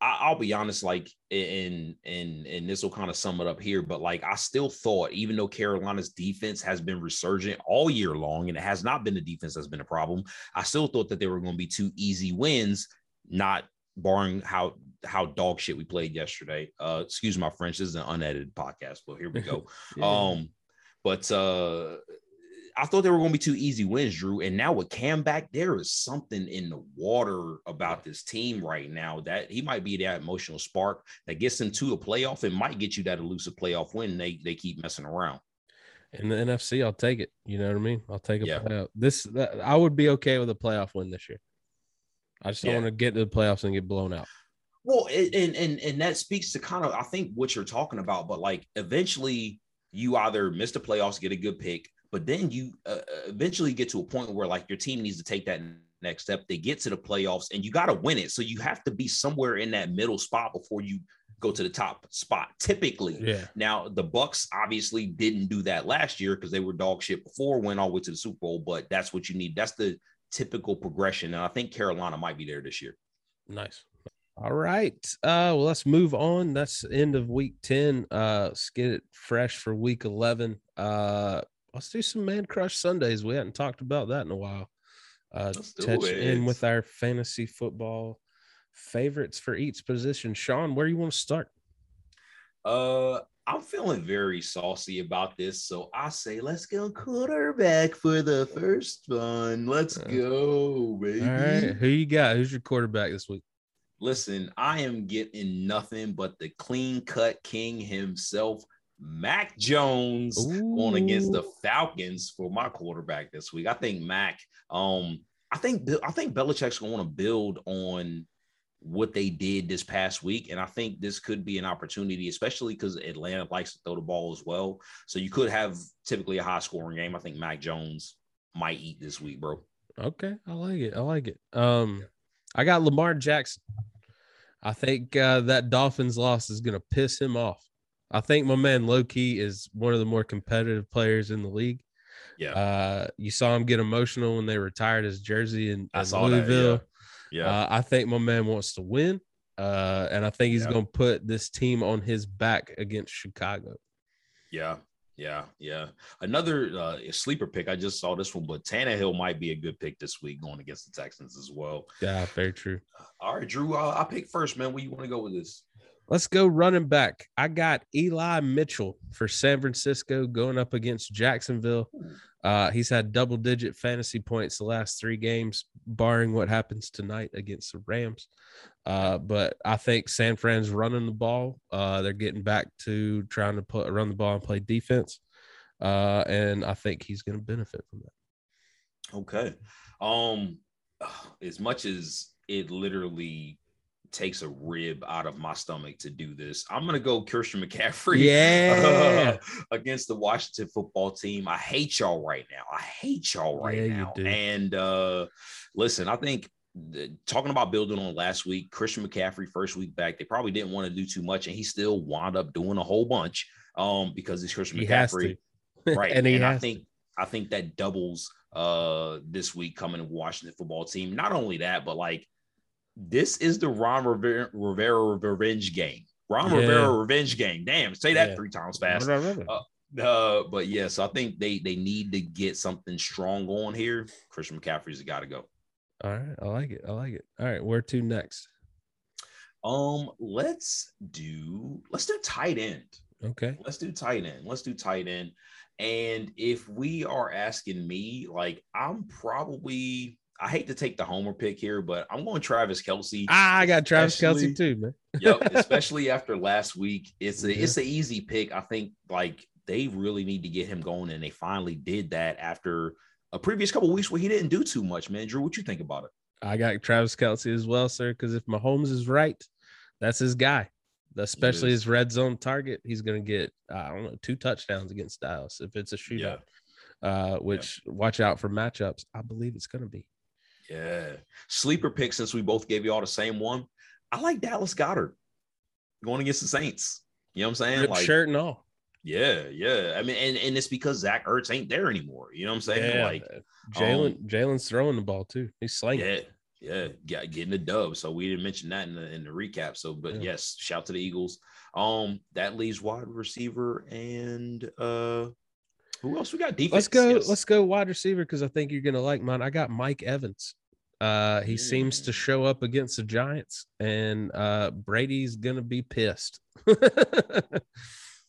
I, will be honest, like, and and and this will kind of sum it up here. But like, I still thought, even though Carolina's defense has been resurgent all year long, and it has not been the defense that's been a problem, I still thought that they were going to be two easy wins, not barring how how dog shit we played yesterday. Uh, excuse my French. This is an unedited podcast, but here we go. yeah. Um, but uh, I thought they were going to be two easy wins, Drew. And now with Cam back, there is something in the water about this team right now that he might be that emotional spark that gets them to a playoff and might get you that elusive playoff win. They they keep messing around. In the NFC, I'll take it. You know what I mean? I'll take a yeah. playoff. This that, I would be okay with a playoff win this year. I just don't yeah. want to get to the playoffs and get blown out. Well, and and and that speaks to kind of I think what you're talking about, but like eventually you either miss the playoffs, get a good pick, but then you uh, uh, eventually get to a point where like your team needs to take that next step. They get to the playoffs and you got to win it. So you have to be somewhere in that middle spot before you go to the top spot typically. Yeah. Now the Bucks obviously didn't do that last year because they were dog shit before, went all the way to the Super Bowl, but that's what you need. That's the typical progression. And I think Carolina might be there this year. Nice. All right. Uh well let's move on. That's end of week 10. Uh let's get it fresh for week 11. Uh let's do some man crush Sundays. We hadn't talked about that in a while. Uh, touch it. in with our fantasy football favorites for each position. Sean, where do you want to start? Uh, I'm feeling very saucy about this, so I say let's go quarterback for the first one. Let's uh, go, baby. All right, who you got? Who's your quarterback this week? Listen, I am getting nothing but the clean cut king himself, Mac Jones Ooh. going against the Falcons for my quarterback this week. I think Mac. Um, I think I think Belichick's going to want to build on what they did this past week, and I think this could be an opportunity, especially because Atlanta likes to throw the ball as well. So you could have typically a high scoring game. I think Mac Jones might eat this week, bro. Okay, I like it. I like it. Um, I got Lamar Jackson. I think uh, that Dolphins loss is going to piss him off. I think my man Loki is one of the more competitive players in the league. Yeah. Uh, you saw him get emotional when they retired his jersey in, in Louisville. That, yeah. yeah. Uh, I think my man wants to win. Uh, and I think he's yeah. going to put this team on his back against Chicago. Yeah. Yeah, yeah. Another uh, sleeper pick. I just saw this one, but Tannehill might be a good pick this week going against the Texans as well. Yeah, very true. All right, Drew. Uh, I pick first, man. Where you want to go with this? Let's go running back. I got Eli Mitchell for San Francisco going up against Jacksonville. Uh, he's had double digit fantasy points the last three games, barring what happens tonight against the Rams. Uh, but I think San Fran's running the ball. Uh, they're getting back to trying to put run the ball and play defense. Uh, and I think he's going to benefit from that. Okay. Um, as much as it literally takes a rib out of my stomach to do this. I'm gonna go Christian McCaffrey, yeah, uh, against the Washington football team. I hate y'all right now. I hate y'all right yeah, now. And uh, listen, I think the, talking about building on last week, Christian McCaffrey first week back, they probably didn't want to do too much, and he still wound up doing a whole bunch um, because he's Christian he McCaffrey, right? and, and I think I think that doubles uh this week coming to Washington football team. Not only that, but like this is the Ron Rivera, Rivera revenge game. Ron yeah. Rivera revenge game. Damn, say that yeah. three times fast. Uh, uh, but yes, yeah, so I think they they need to get something strong on here. Christian McCaffrey's got to go. All right, I like it. I like it. All right, where to next? Um, let's do let's do tight end. Okay, let's do tight end. Let's do tight end. And if we are asking me, like, I'm probably I hate to take the homer pick here, but I'm going Travis Kelce. Ah, I got Travis Kelce too, man. yep, especially after last week. It's a yeah. it's an easy pick. I think like they really need to get him going, and they finally did that after a previous couple weeks where he didn't do too much, man. Drew, what you think about it? I got Travis Kelce as well, sir. Because if Mahomes is right, that's his guy. Especially his red zone target, he's going to get I don't know two touchdowns against Dallas if it's a shootout. Yeah. Uh, which yeah. watch out for matchups. I believe it's going to be. Yeah. Sleeper pick since we both gave you all the same one. I like Dallas Goedert going against the Saints. You know what I'm saying? Rip like shirt and all. Yeah, yeah. I mean, and, and it's because Zach Ertz ain't there anymore. You know what I'm saying? Yeah, like Jalen, um, Jalen's throwing the ball too. He's slinging. Yeah, yeah, Got, getting the dub. So we didn't mention that in the in the recap. So, but yeah. yes, shout to the Eagles. Um, that leaves wide receiver and uh who else we got? Defense. Let's go. Yes. Let's go wide receiver because I think you're gonna like mine. I got Mike Evans. Uh, he mm. seems to mm. show up against the Giants, and uh, Brady's gonna be pissed.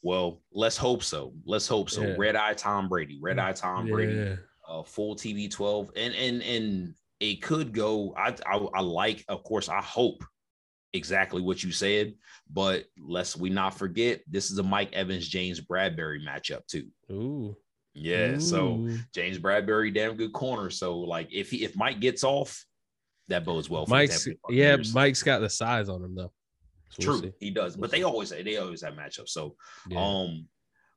Well, let's hope so. Let's hope so. Yeah. Red Eye Tom Brady, Red Eye Tom Brady, uh, full TV 12, and and and it could go. I, I I like, of course, I hope exactly what you said, but let's we not forget this is a Mike Evans James Bradberry matchup too. Ooh. Yeah, so James Bradberry, damn good corner. So like if he if Mike gets off, that bodes well. Mike's yeah, Mike's got the size on him though. So we'll True, he does. We'll But they see. always they always have matchups. So Yeah. um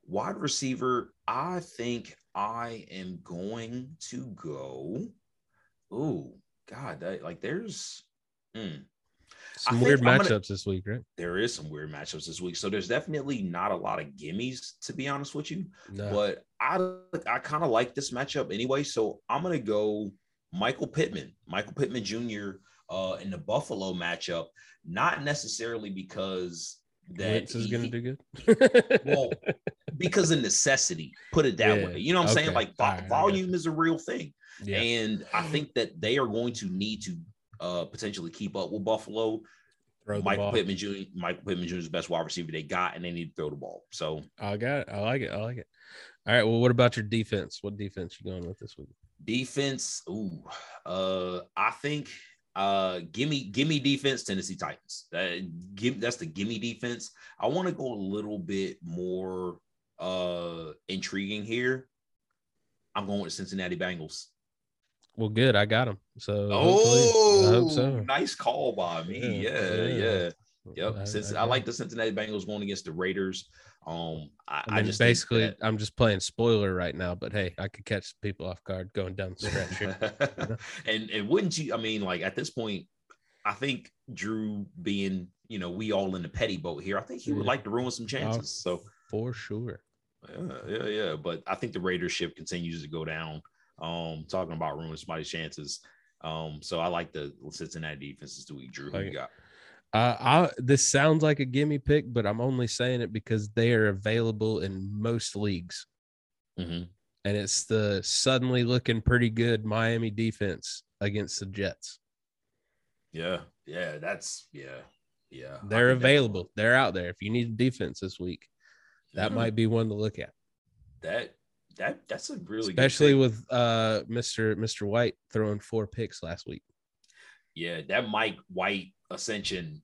wide receiver, I think I am going to go. Oh God, that, like there's hmm, Some think weird I'm gonna- matchups this week, right? there is some weird matchups this week. So there's definitely not a lot of gimmies to be honest with you. No. But I I kind of like this matchup anyway. So I'm gonna go Michael Pittman, Michael Pittman Jr. Uh, in the Buffalo matchup, not necessarily because that Wentz is gonna do good. well because of necessity. Put it that Yeah, way. You know what I'm saying? Like right, volume is a real thing, yeah. and I think that they are going to need to uh, potentially keep up with Buffalo. Throw Michael. Pittman Jr. Michael Pittman Jr. is the best wide receiver they got, and they need to throw the ball. So I got it. I like it. I like it. All right. Well, what about your defense? What defense you going with this week? defense, ooh, uh, I think uh gimme gimme defense Tennessee Titans. Uh, give that's the gimme defense. I want to go a little bit more uh intriguing here. I'm going with Cincinnati Bengals. Well, good. I got him. So Oh, hope so. nice call by me. Yeah, Yeah, yeah. yeah. Yep. I- Since I I, like the Cincinnati Bengals going against the Raiders. Um, I, I I just basically, that- I'm just playing spoiler right now, but hey, I could catch people off guard going down the stretch here. and and wouldn't you? I mean, like at this point, I think Drew being, you know, we all in the petty boat here. I think he would like to ruin some Oh, chances. So for sure. yeah, yeah, yeah. But I think the Raiders ship continues to go down. Um, talking about ruining somebody's chances. Um, so I like the Cincinnati defenses this week. Drew, who Like you got? Uh, I this sounds like a gimme pick, but I'm only saying it because they are available in most leagues, Mhm. and it's the suddenly looking pretty good Miami defense against the Jets. Yeah, yeah, that's yeah, yeah. They're available. They're out there. If you need a defense this week, that Yeah, might be one to look at, that that that's a really especially with uh Mr. Mr. White throwing four picks last week. yeah that Mike White ascension.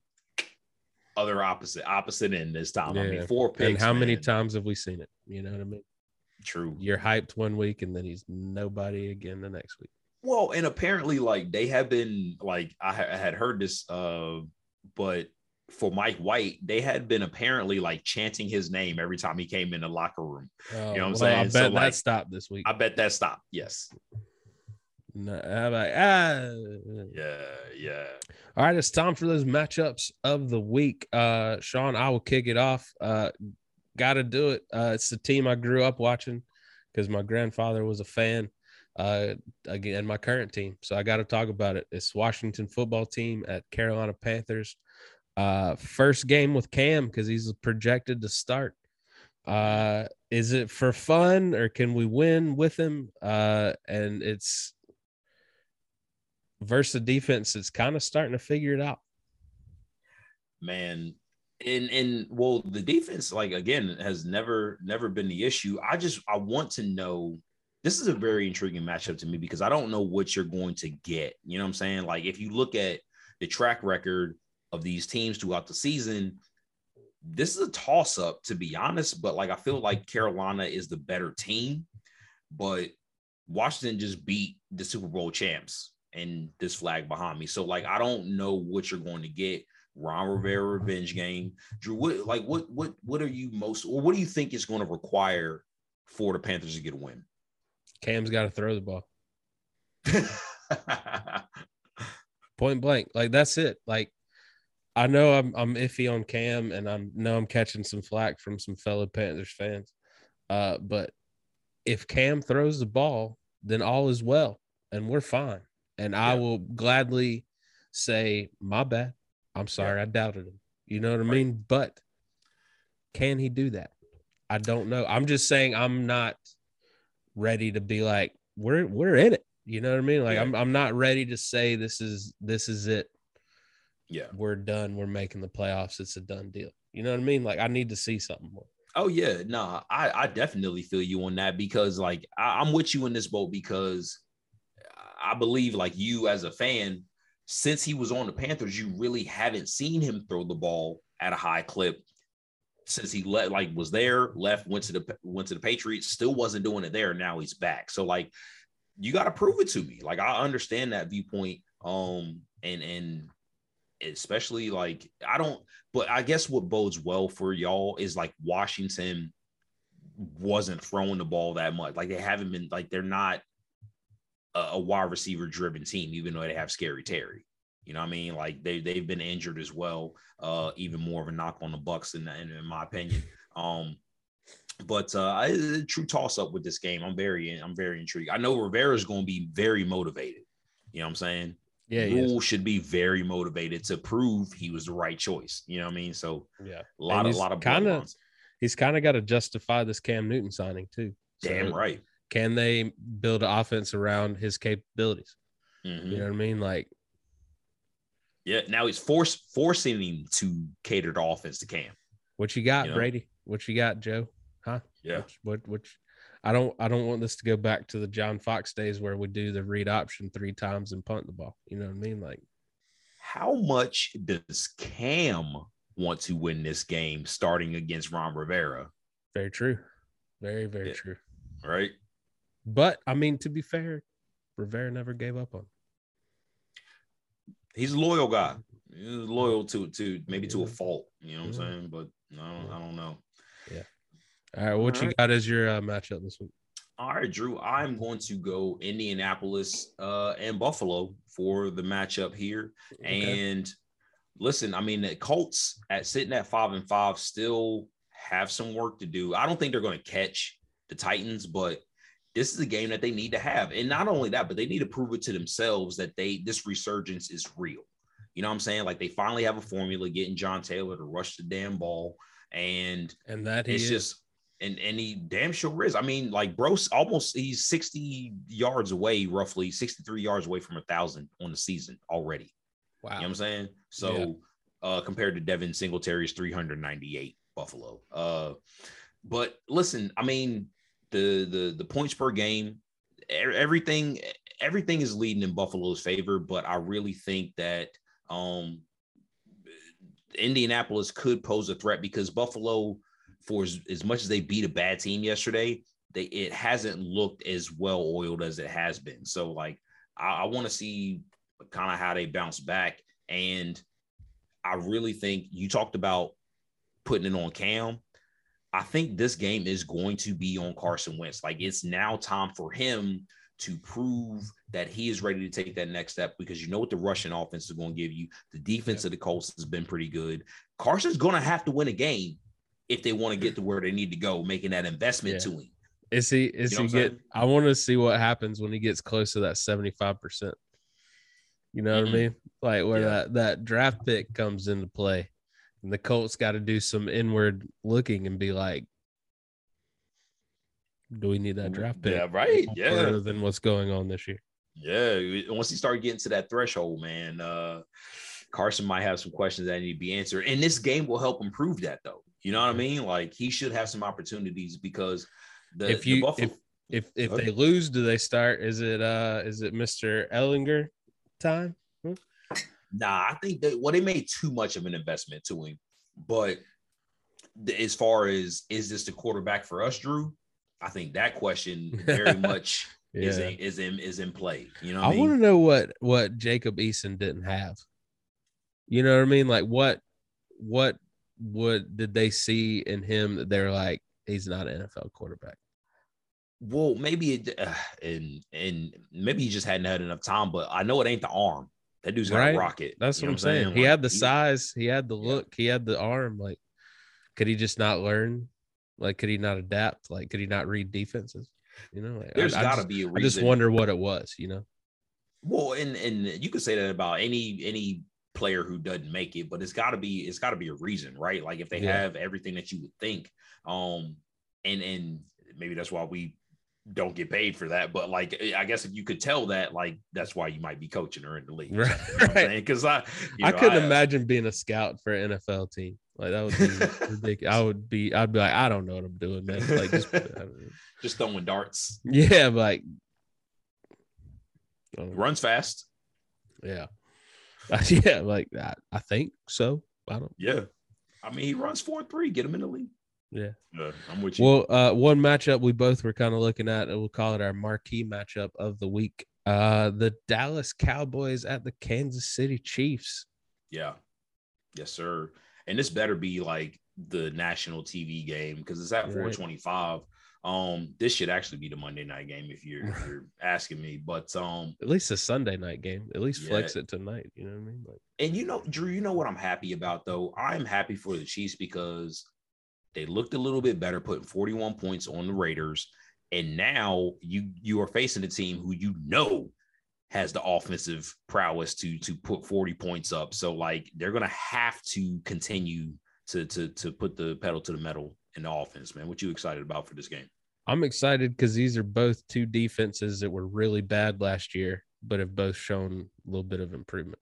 Other opposite opposite end this time. I mean, four picks. and how many times have we seen it? You know what I mean? True. You're hyped one week and then he's nobody again the next week. Well, and apparently, like they have been like I, ha- I had heard this, uh, but for Mike White, they had been apparently like chanting his name every time he came in the locker room. Oh, you know what I'm well, I saying? bet So, that like, stopped this week. I bet that stopped. Yes. No, I'm like, ah. Yeah. Yeah. All right, it's time for those matchups of the week. Uh, Sean, I will kick it off. Uh, Got to do it. Uh, it's the team I grew up watching because my grandfather was a fan. Uh, again, my current team, so I got to talk about it. It's Washington football team at Carolina Panthers. Uh, first game with Cam because he's projected to start. Uh, is it for fun or can we win with him? Uh, and it's versus the defense. It's kind of starting to figure it out. man and and well the defense like again has never never been the issue i just i want to know this is a very intriguing matchup to me because i don't know what you're going to get you know what i'm saying like if you look at the track record of these teams throughout the season this is a toss up to be honest but like i feel like carolina is the better team but washington just beat the super bowl champs and this flag behind me so like i don't know what you're going to get Ron Rivera revenge game. Drew, what like what what what are you most or what do you think is going to require for the Panthers to get a win? Cam's got to throw the ball point blank. Like that's it. Like I know I'm I'm iffy on Cam, and I know I'm catching some flack from some fellow Panthers fans. Uh, but if Cam throws the ball, then all is well, and we're fine. And I will gladly say, "My bad. I'm sorry. I doubted him." You know what I Right. mean? But can he do that? I don't know. I'm just saying I'm not ready to be like we're we're in it. You know what I mean? Like Yeah. I'm I'm not ready to say this is this is it. yeah, We're done. We're making the playoffs. It's a done deal. You know what I mean? Like I need to see something more. Oh yeah, no, nah, I I definitely feel you on that because like I, I'm with you in this boat because I believe like you as a fan, since he was on the Panthers, you really haven't seen him throw the ball at a high clip since he let like was there, left, went to the went to the Patriots, still wasn't doing it there. Now he's back. So like you got to prove it to me. Like I understand that viewpoint. Um and and especially like I don't, but I guess what bodes well for y'all is like Washington wasn't throwing the ball that much. Like they haven't been like they're not a, wide receiver driven team, even though they have scary Terry. You know what I mean? Like they they've been injured as well. Uh, even more of a knock on the Bucks in, in, in my opinion. Um, but uh, a true toss up with this game. I'm very I'm very intrigued. I know Rivera's going to be very motivated. You know what I'm saying? Yeah, Rhule should be very motivated to prove he was the right choice. You know what I mean? So yeah, a lot of a lot of kind of he's kind of got to justify this Cam Newton signing too. Damn so right. Can they build an offense around his capabilities? Mm-hmm. You know what I mean? Like, yeah. Now he's force forcing him to cater the offense to Cam. What you got, you know? Brady? What you got, Joe? Huh? Yeah. Which, what? Which? I don't I don't want this to go back to the John Fox days where we do the read option three times and punt the ball. You know what I mean? Like how much does Cam want to win this game starting against Ron Rivera? Very true. Very, very yeah. true. Right. But I mean, to be fair, Rivera never gave up on. Him. He's a loyal guy. He's loyal to to maybe to a fault. You know what I'm saying? But I don't, I don't know. Yeah. All right, what All you right. got as your uh, matchup this week? All right, Drew. I'm going to go Indianapolis uh, and Buffalo for the matchup here. Okay. And listen, I mean, the Colts at sitting at five and five still have some work to do. I don't think they're going to catch the Titans, but this is a game that they need to have. And not only that, but they need to prove it to themselves that they this resurgence is real. You know what I'm saying? Like they finally have a formula getting John Taylor to rush the damn ball. And and that it's just and and he damn sure is. I mean, like Bros almost he's 60 yards away, roughly 63 yards away from a thousand on the season already. Wow. You know what I'm saying? So yeah. uh compared to Devin Singletary's 398 Buffalo. Uh but listen, I mean, the the the points per game, everything everything is leading in Buffalo's favor, but I really think that um Indianapolis could pose a threat because Buffalo for as, as much as they beat a bad team yesterday, they it hasn't looked as well oiled as it has been. So like I, I want to see kind of how they bounce back. And I really think you talked about putting it on Cam. I think this game is going to be on Carson Wentz. Like it's now time for him to prove that he is ready to take that next step because you know what the Russian offense is going to give you. The defense yeah. of the Colts has been pretty good. Carson's going to have to win a game if they want to get to where they need to go, making that investment yeah. to him. Is he is you know he get I want to see what happens when he gets close to that 75%. You know mm-hmm. what I mean? Like where yeah. that that draft pick comes into play. And the Colts got to do some inward looking and be like, do we need that draft pick? Yeah, right. Yeah. Further than what's going on this year. Yeah. Once he start getting to that threshold, man, uh Carson might have some questions that need to be answered. And this game will help improve that though. You know what I mean? Like he should have some opportunities because the if you the Buffalo, if if if okay. they lose, do they start? Is it uh is it Mr. Ehlinger time? Nah, I think they well they made too much of an investment to him. But as far as is this the quarterback for us, Drew? I think that question very much yeah. is in, is in is in play. You know, I, I want to know what what Jacob Eason didn't have. You know what I mean? Like what what what did they see in him that they're like he's not an NFL quarterback? Well, maybe it, uh, and and maybe he just hadn't had enough time, but I know it ain't the arm. That dude's got right? a rocket. That's what I'm saying. saying. He like, had the size, he had the look, yeah. he had the arm. Like, could he just not learn? Like, could he not adapt? Like, could he not read defenses? You know, like, there's got to be a reason. I just wonder what it was. You know. Well, and and you could say that about any any player who doesn't make it, but it's got to be it's got to be a reason, right? Like if they yeah. have everything that you would think, um, and and maybe that's why we don't get paid for that. But like, eh, I guess if you could tell that, like, that's why you might be coaching her in the league, right? Because you know I, I couldn't I, uh, imagine being a scout for an NFL team. Like that would be ridiculous. I would be, I'd be like, I don't know what I'm doing, man. Like just, just throwing darts. Yeah, like runs fast. Yeah, yeah, like I, I think so. I don't. Yeah, I mean he runs four three. Get him in the league. Yeah. yeah, I'm with you. Well, uh, one matchup we both were kind of looking at, and we'll call it our marquee matchup of the week. Uh, the Dallas Cowboys at the Kansas City Chiefs. Yeah. Yes, sir. And this better be like the national TV game because it's at 425. Um, this should actually be the Monday night game if you're, if you're asking me. But um, at least a Sunday night game. At least yeah. flex it tonight. You know what I mean? Like, and you know, Drew, you know what I'm happy about though. I'm happy for the Chiefs because they looked a little bit better, putting 41 points on the Raiders. And now you you are facing a team who you know has the offensive prowess to to put 40 points up. So like they're gonna have to continue to to to put the pedal to the metal in the offense, man. What you excited about for this game? I'm excited because these are both two defenses that were really bad last year, but have both shown a little bit of improvement.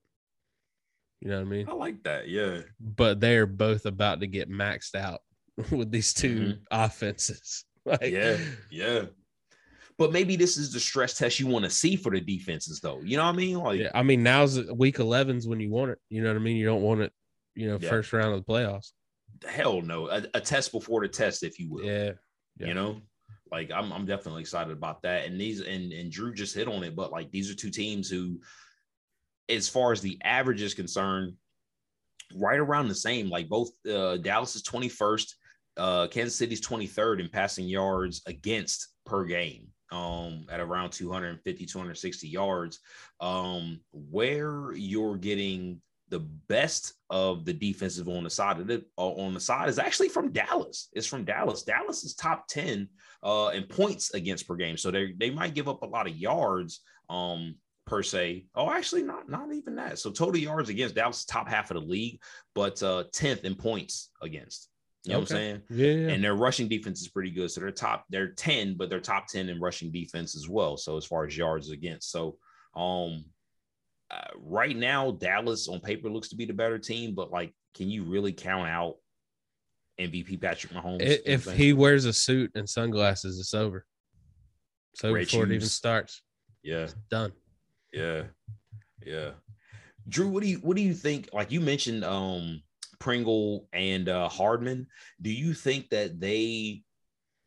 You know what I mean? I like that, yeah. But they're both about to get maxed out with these 2 mm-hmm. offenses. Like, yeah, yeah. But maybe this is the stress test you want to see for the defenses, though. You know what I mean? Like, yeah, I mean, now's week 11's when you want it. You know what I mean? You don't want it, you know, yeah. first round of the playoffs. Hell no, a, a, test before the test, if you will. Yeah, yeah. You know, like I'm, I'm definitely excited about that. And these, and and Drew just hit on it, but like these are two teams who, as far as the average is concerned, right around the same. Like both uh, Dallas is 21st, uh, Kansas City's 23rd in passing yards against per game um, at around 250, 260 yards. Um, where you're getting the best of the defensive on the side of it uh, on the side is actually from Dallas. It's from Dallas. Dallas is top 10 uh, in points against per game. So they they might give up a lot of yards um, per se. Oh, actually, not not even that. So total yards against Dallas, top half of the league, but uh, tenth in points against. You know okay. what I'm saying? Yeah, And their rushing defense is pretty good. So they're top, they're 10, but they're top 10 in rushing defense as well. So as far as yards against. So um uh, right now, Dallas on paper looks to be the better team, but like, can you really count out MVP Patrick Mahomes? If he wears a suit and sunglasses, it's over. So Red before shoes. it even starts. Yeah. done. Yeah. Yeah. Drew, what do you what do you think? Like you mentioned um Pringle and uh, Hardman, do you think that they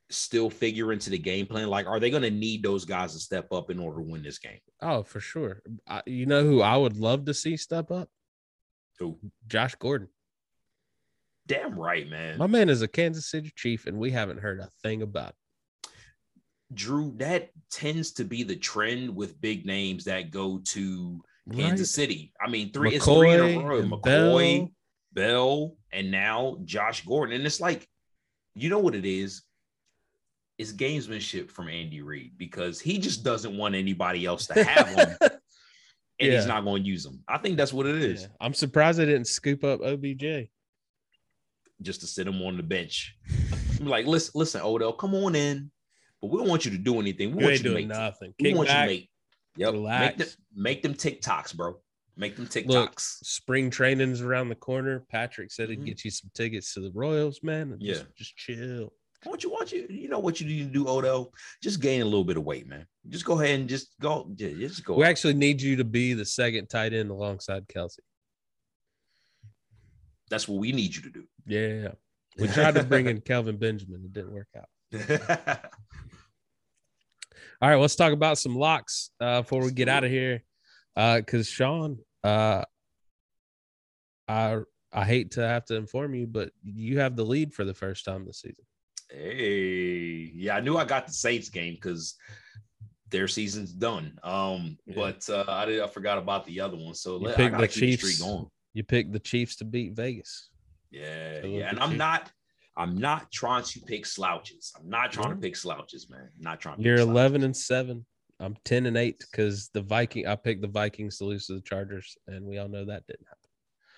still figure into the game plan? Like, are they going to need those guys to step up in order to win this game? Oh, for sure. I, you know who I would love to see step up? Who? Josh Gordon. Damn right, man. My man is a Kansas City Chief, and we haven't heard a thing about it. Drew, that tends to be the trend with big names that go to Kansas right. City. I mean, three, McCoy, it's three in a row. McCoy, Bell. Bell and now Josh Gordon. And it's like, you know what it is? It's gamesmanship from Andy Reid because he just doesn't want anybody else to have them. and yeah. he's not going to use them. I think that's what it is. Yeah. I'm surprised they didn't scoop up OBJ just to sit him on the bench. I'm like, listen, listen, Odell, come on in, but we don't want you to do anything. We you want you to make nothing. We want back, you to make, yep, relax. make them, make them TikToks, bro. Make them TikToks. Look, spring training's around the corner. Patrick said he'd mm-hmm. get you some tickets to the Royals, man. yeah, just, just chill. What you want you you know what you need to do, Odo? Just gain a little bit of weight, man. Just go ahead and just go. Just go. We actually need you to be the second tight end alongside Kelce. That's what we need you to do. Yeah, we tried to bring in Kelvin Benjamin. It didn't work out. All right, let's talk about some locks uh, before we get out of here. Because uh, Sean, uh, I I hate to have to inform you, but you have the lead for the first time this season. Hey, yeah, I knew I got the Saints game because their season's done. Um, yeah. but uh, I did I forgot about the other one. So you let, I the Chiefs. going. You picked the Chiefs to beat Vegas. Yeah, yeah, and I'm Chiefs. not. I'm not trying to pick slouches. I'm not trying mm-hmm. to pick slouches, man. I'm not trying. You're 11 and seven. I'm 10 and 8 because the Viking I picked the Vikings to lose to the Chargers, and we all know that didn't happen.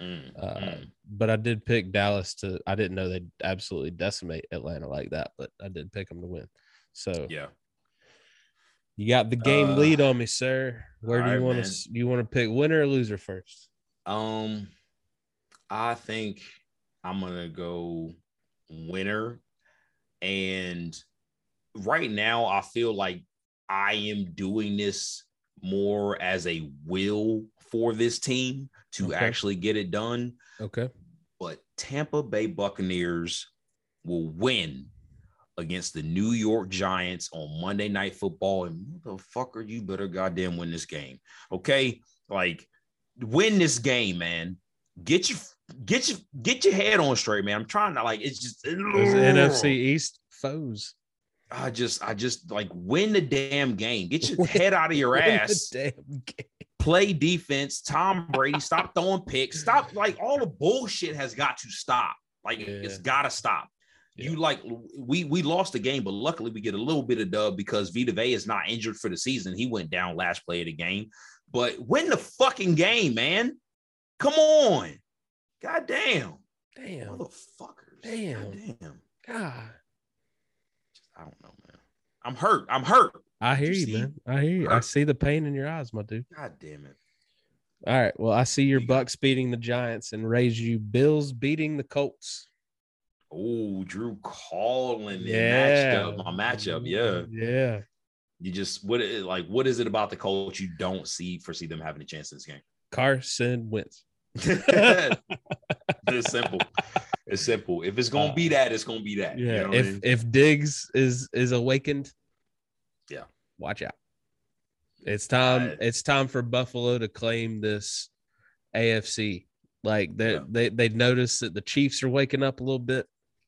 Mm, uh, mm. But I did pick Dallas to. I didn't know they'd absolutely decimate Atlanta like that, but I did pick them to win. So yeah, you got the game uh, lead on me, sir. Where do you want to? You want to pick winner or loser first? Um, I think I'm gonna go winner. And right now, I feel like I am doing this more as a will for this team to Okay. actually get it done. Okay. But Tampa Bay Buccaneers will win against the New York Giants on Monday Night Football. And motherfucker, you better goddamn win this game. Okay. Like, win this game, man. Get your get your get your head on straight, man. I'm trying to like it's just Those NFC East foes. I just I just like win the damn game. Get your head out of your ass. Damn game. Play defense. Tom Brady, stop throwing picks. Stop like all the bullshit has got to stop. Like it's got to stop. Yeah. You like we we lost the game, but luckily we get a little bit of dub because Vita Vea is not injured for the season. He went down last play of the game, but win the fucking game, man. Come on, god damn, Damn. motherfuckers, Damn. God damn. God. I don't know, man. I'm hurt. I'm hurt. I hear you you, man. I hear you. I see the pain in your eyes, my dude. God damn it. All right. Well, I see your Bucks beating the Giants and raise you Bills beating the Colts. Oh, Drew calling the Yeah. matchup, my matchup. Yeah. Yeah. You just what it like what is it about the Colts you don't see foresee them having a chance in this game? Carson wins. it's simple. It's simple. If it's gonna be that, it's gonna be that. You Yeah. know what I if mean? if Diggs is is awakened, Yeah. watch out. It's time. It's time for Buffalo to claim this AFC. Like they Yeah. they they noticed that the Chiefs are waking up a little bit.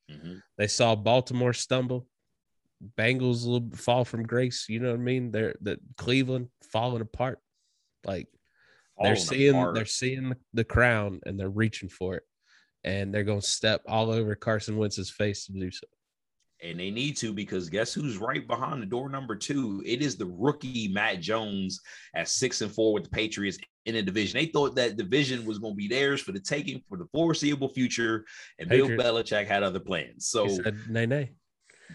Mhm. They saw Baltimore stumble. Bengals a little fall from grace. You know what I mean? They're the Cleveland falling apart. Like they're seeing apart. they're seeing the, crown and they're reaching for it. And they're gonna step all over Carson Wentz's face to do so. and they need to because guess who's right behind the door number two? It is the rookie Matt Jones at six and four with the Patriots in the division. They thought that division was going to be theirs for the taking for the foreseeable future, and Patriots. Bill Belichick had other plans. So He said, nay, nay.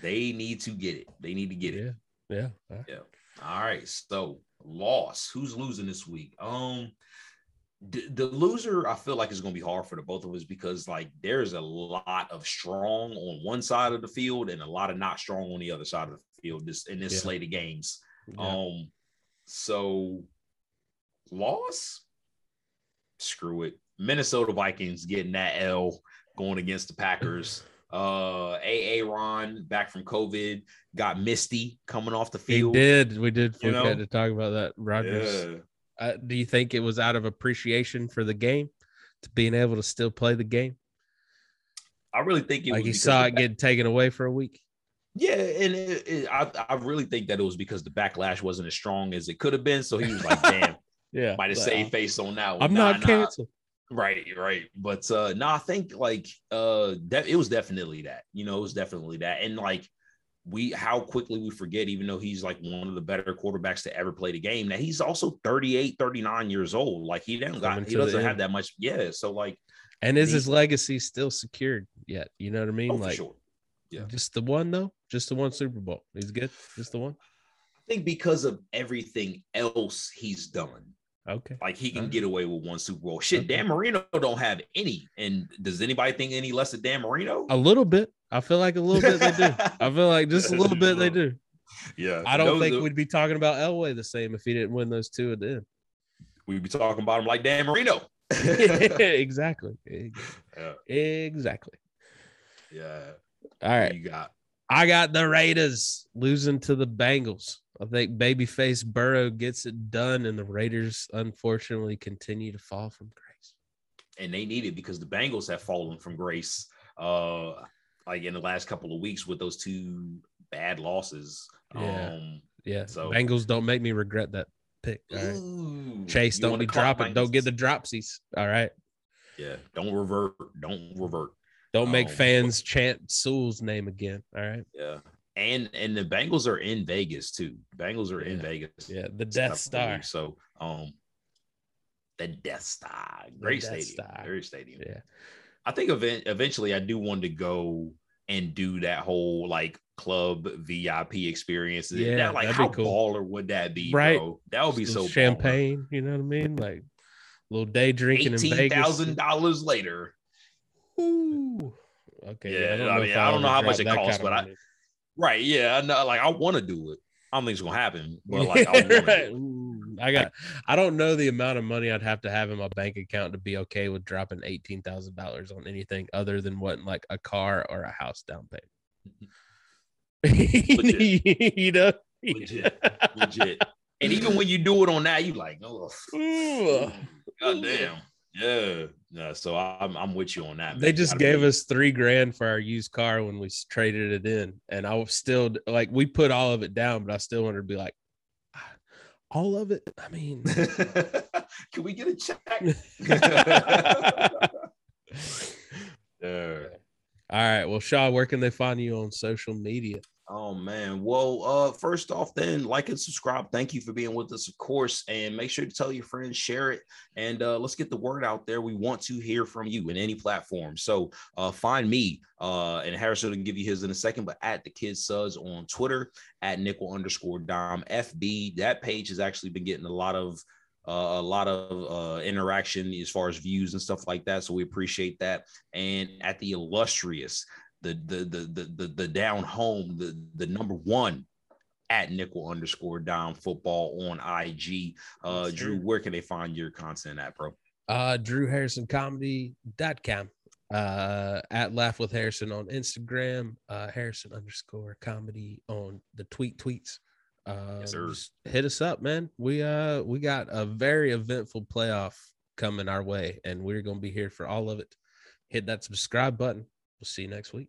they need to get it. They need to get it. Yeah. Yeah. Yeah. All right. So loss. Who's losing this week? Um, the, the loser, I feel like is going to be hard for the both of us because like there's a lot of strong on one side of the field and a lot of not strong on the other side of the field. This in this Yeah. slate of games. Yeah. Um, so loss. Screw it. Minnesota Vikings getting that L going against the Packers. Uh, AA Ron back from COVID got Misty coming off the he field. did. We did You forget know? to talk about that. Rodgers. Yeah. Uh, do you think it was out of appreciation for the game to being able to still play the game? I really think it like was he saw it back- get taken away for a week. Yeah, and it, it, I, I really think that it was because the backlash wasn't as strong as it could have been. So he was like, "Damn, Yeah. might have like, saved face on that one." I'm Nah, not nah. canceled. Right, right. But uh no, I think like uh that it was definitely that. You know, it was definitely that. And like we how quickly we forget, even though he's like one of the better quarterbacks to ever play the game, that he's also 38, 39 years old. Like he doesn't got he doesn't have end. that much. Yeah. So like And is He- his legacy still secured yet? You know what I mean? oh, like sure. Yeah. just the one though, just the one Super Bowl. He's good. Just the one. I think because of everything else he's done. Okay. Like he can Okay. get away with one Super Bowl. Shit, Okay. Dan Marino don't have any. And does anybody think any less of Dan Marino? A little bit. I feel like a little bit they do. I feel like just a little bit they do. yeah. I don't think are- we'd be talking about Elway the same if he didn't win those two at the end. we'd be talking about him like Dan Marino. exactly. Yeah. Exactly. yeah. All right. You got I got the Raiders losing to the Bengals. I think babyface Burrow gets it done, and the Raiders unfortunately continue to fall from grace. and they need it because the Bengals have fallen from grace uh like in the last couple of weeks with those two bad losses. Yeah. Um Yeah. So- Bengals don't make me regret that pick. Right. ooh, Chase, don't be dropping. Don't get the dropsies. All right. yeah, don't revert, don't revert. Don't make Um, fans chant Sewell's name again. All right. Yeah. And and the Bengals are in Vegas too. Bengals are in Vegas. Yeah. The Death Star. So um the Death Star. Great Death stadium. Star. Great stadium. Yeah. I think event, eventually I do want to go and do that whole like club VIP experience. Yeah, That, like how cool. baller would that be, Right. bro? That would be so Little baller. champagne. You know what I mean? Like a little day drinking in Vegas. thousand dollars later. Ooh. Okay. Yeah, I don't I know, mean, I don't know how much it costs, but I- Right. Yeah. I know, like I want to do it. I don't think it's gonna happen, but like I want to do it. I got. I don't know the amount of money I'd have to have in my bank account to be okay with dropping eighteen thousand dollars on anything other than what like a car or a house down payment. you know. Legit. Legit. And even when you do it on that, you like, oh, Ooh. god damn. Yeah. Yeah. So I'm I'm with you on that. They man. just gave be- us three grand for our used car when we traded it in, and I was still like, we put all of it down, but I still wanted to be like, "Ah, all of it. I mean, Can we get a check? yeah. all right. Well, Shaw, where can they find you on social media? Oh man. Well, uh, first off, then like and subscribe. Thank you for being with us, of course, and make sure to tell your friends, share it, and uh, let's get the word out there. We want to hear from you in any platform. So uh, find me, uh, and Harrison will give you his in a second, but at the Kid Suds on Twitter at nickel underscore dom FB. That page has actually been getting a lot of uh, a lot of uh, interaction as far as views and stuff like that. So we appreciate that. And at the illustrious, the the the the the, down home, the the number one at nickel underscore down football on IG. Uh, Drew, where can they find your content at, bro? Uh, DrewHarrisonComedy.com. Uh, at Laugh with Harrison on Instagram. Uh, Harrison underscore comedy on the tweet tweets. Uh, Yes, sir. hit us up, man. We uh we got a very eventful playoff coming our way, and we're gonna be here for all of it. Hit that subscribe button. We'll see you next week.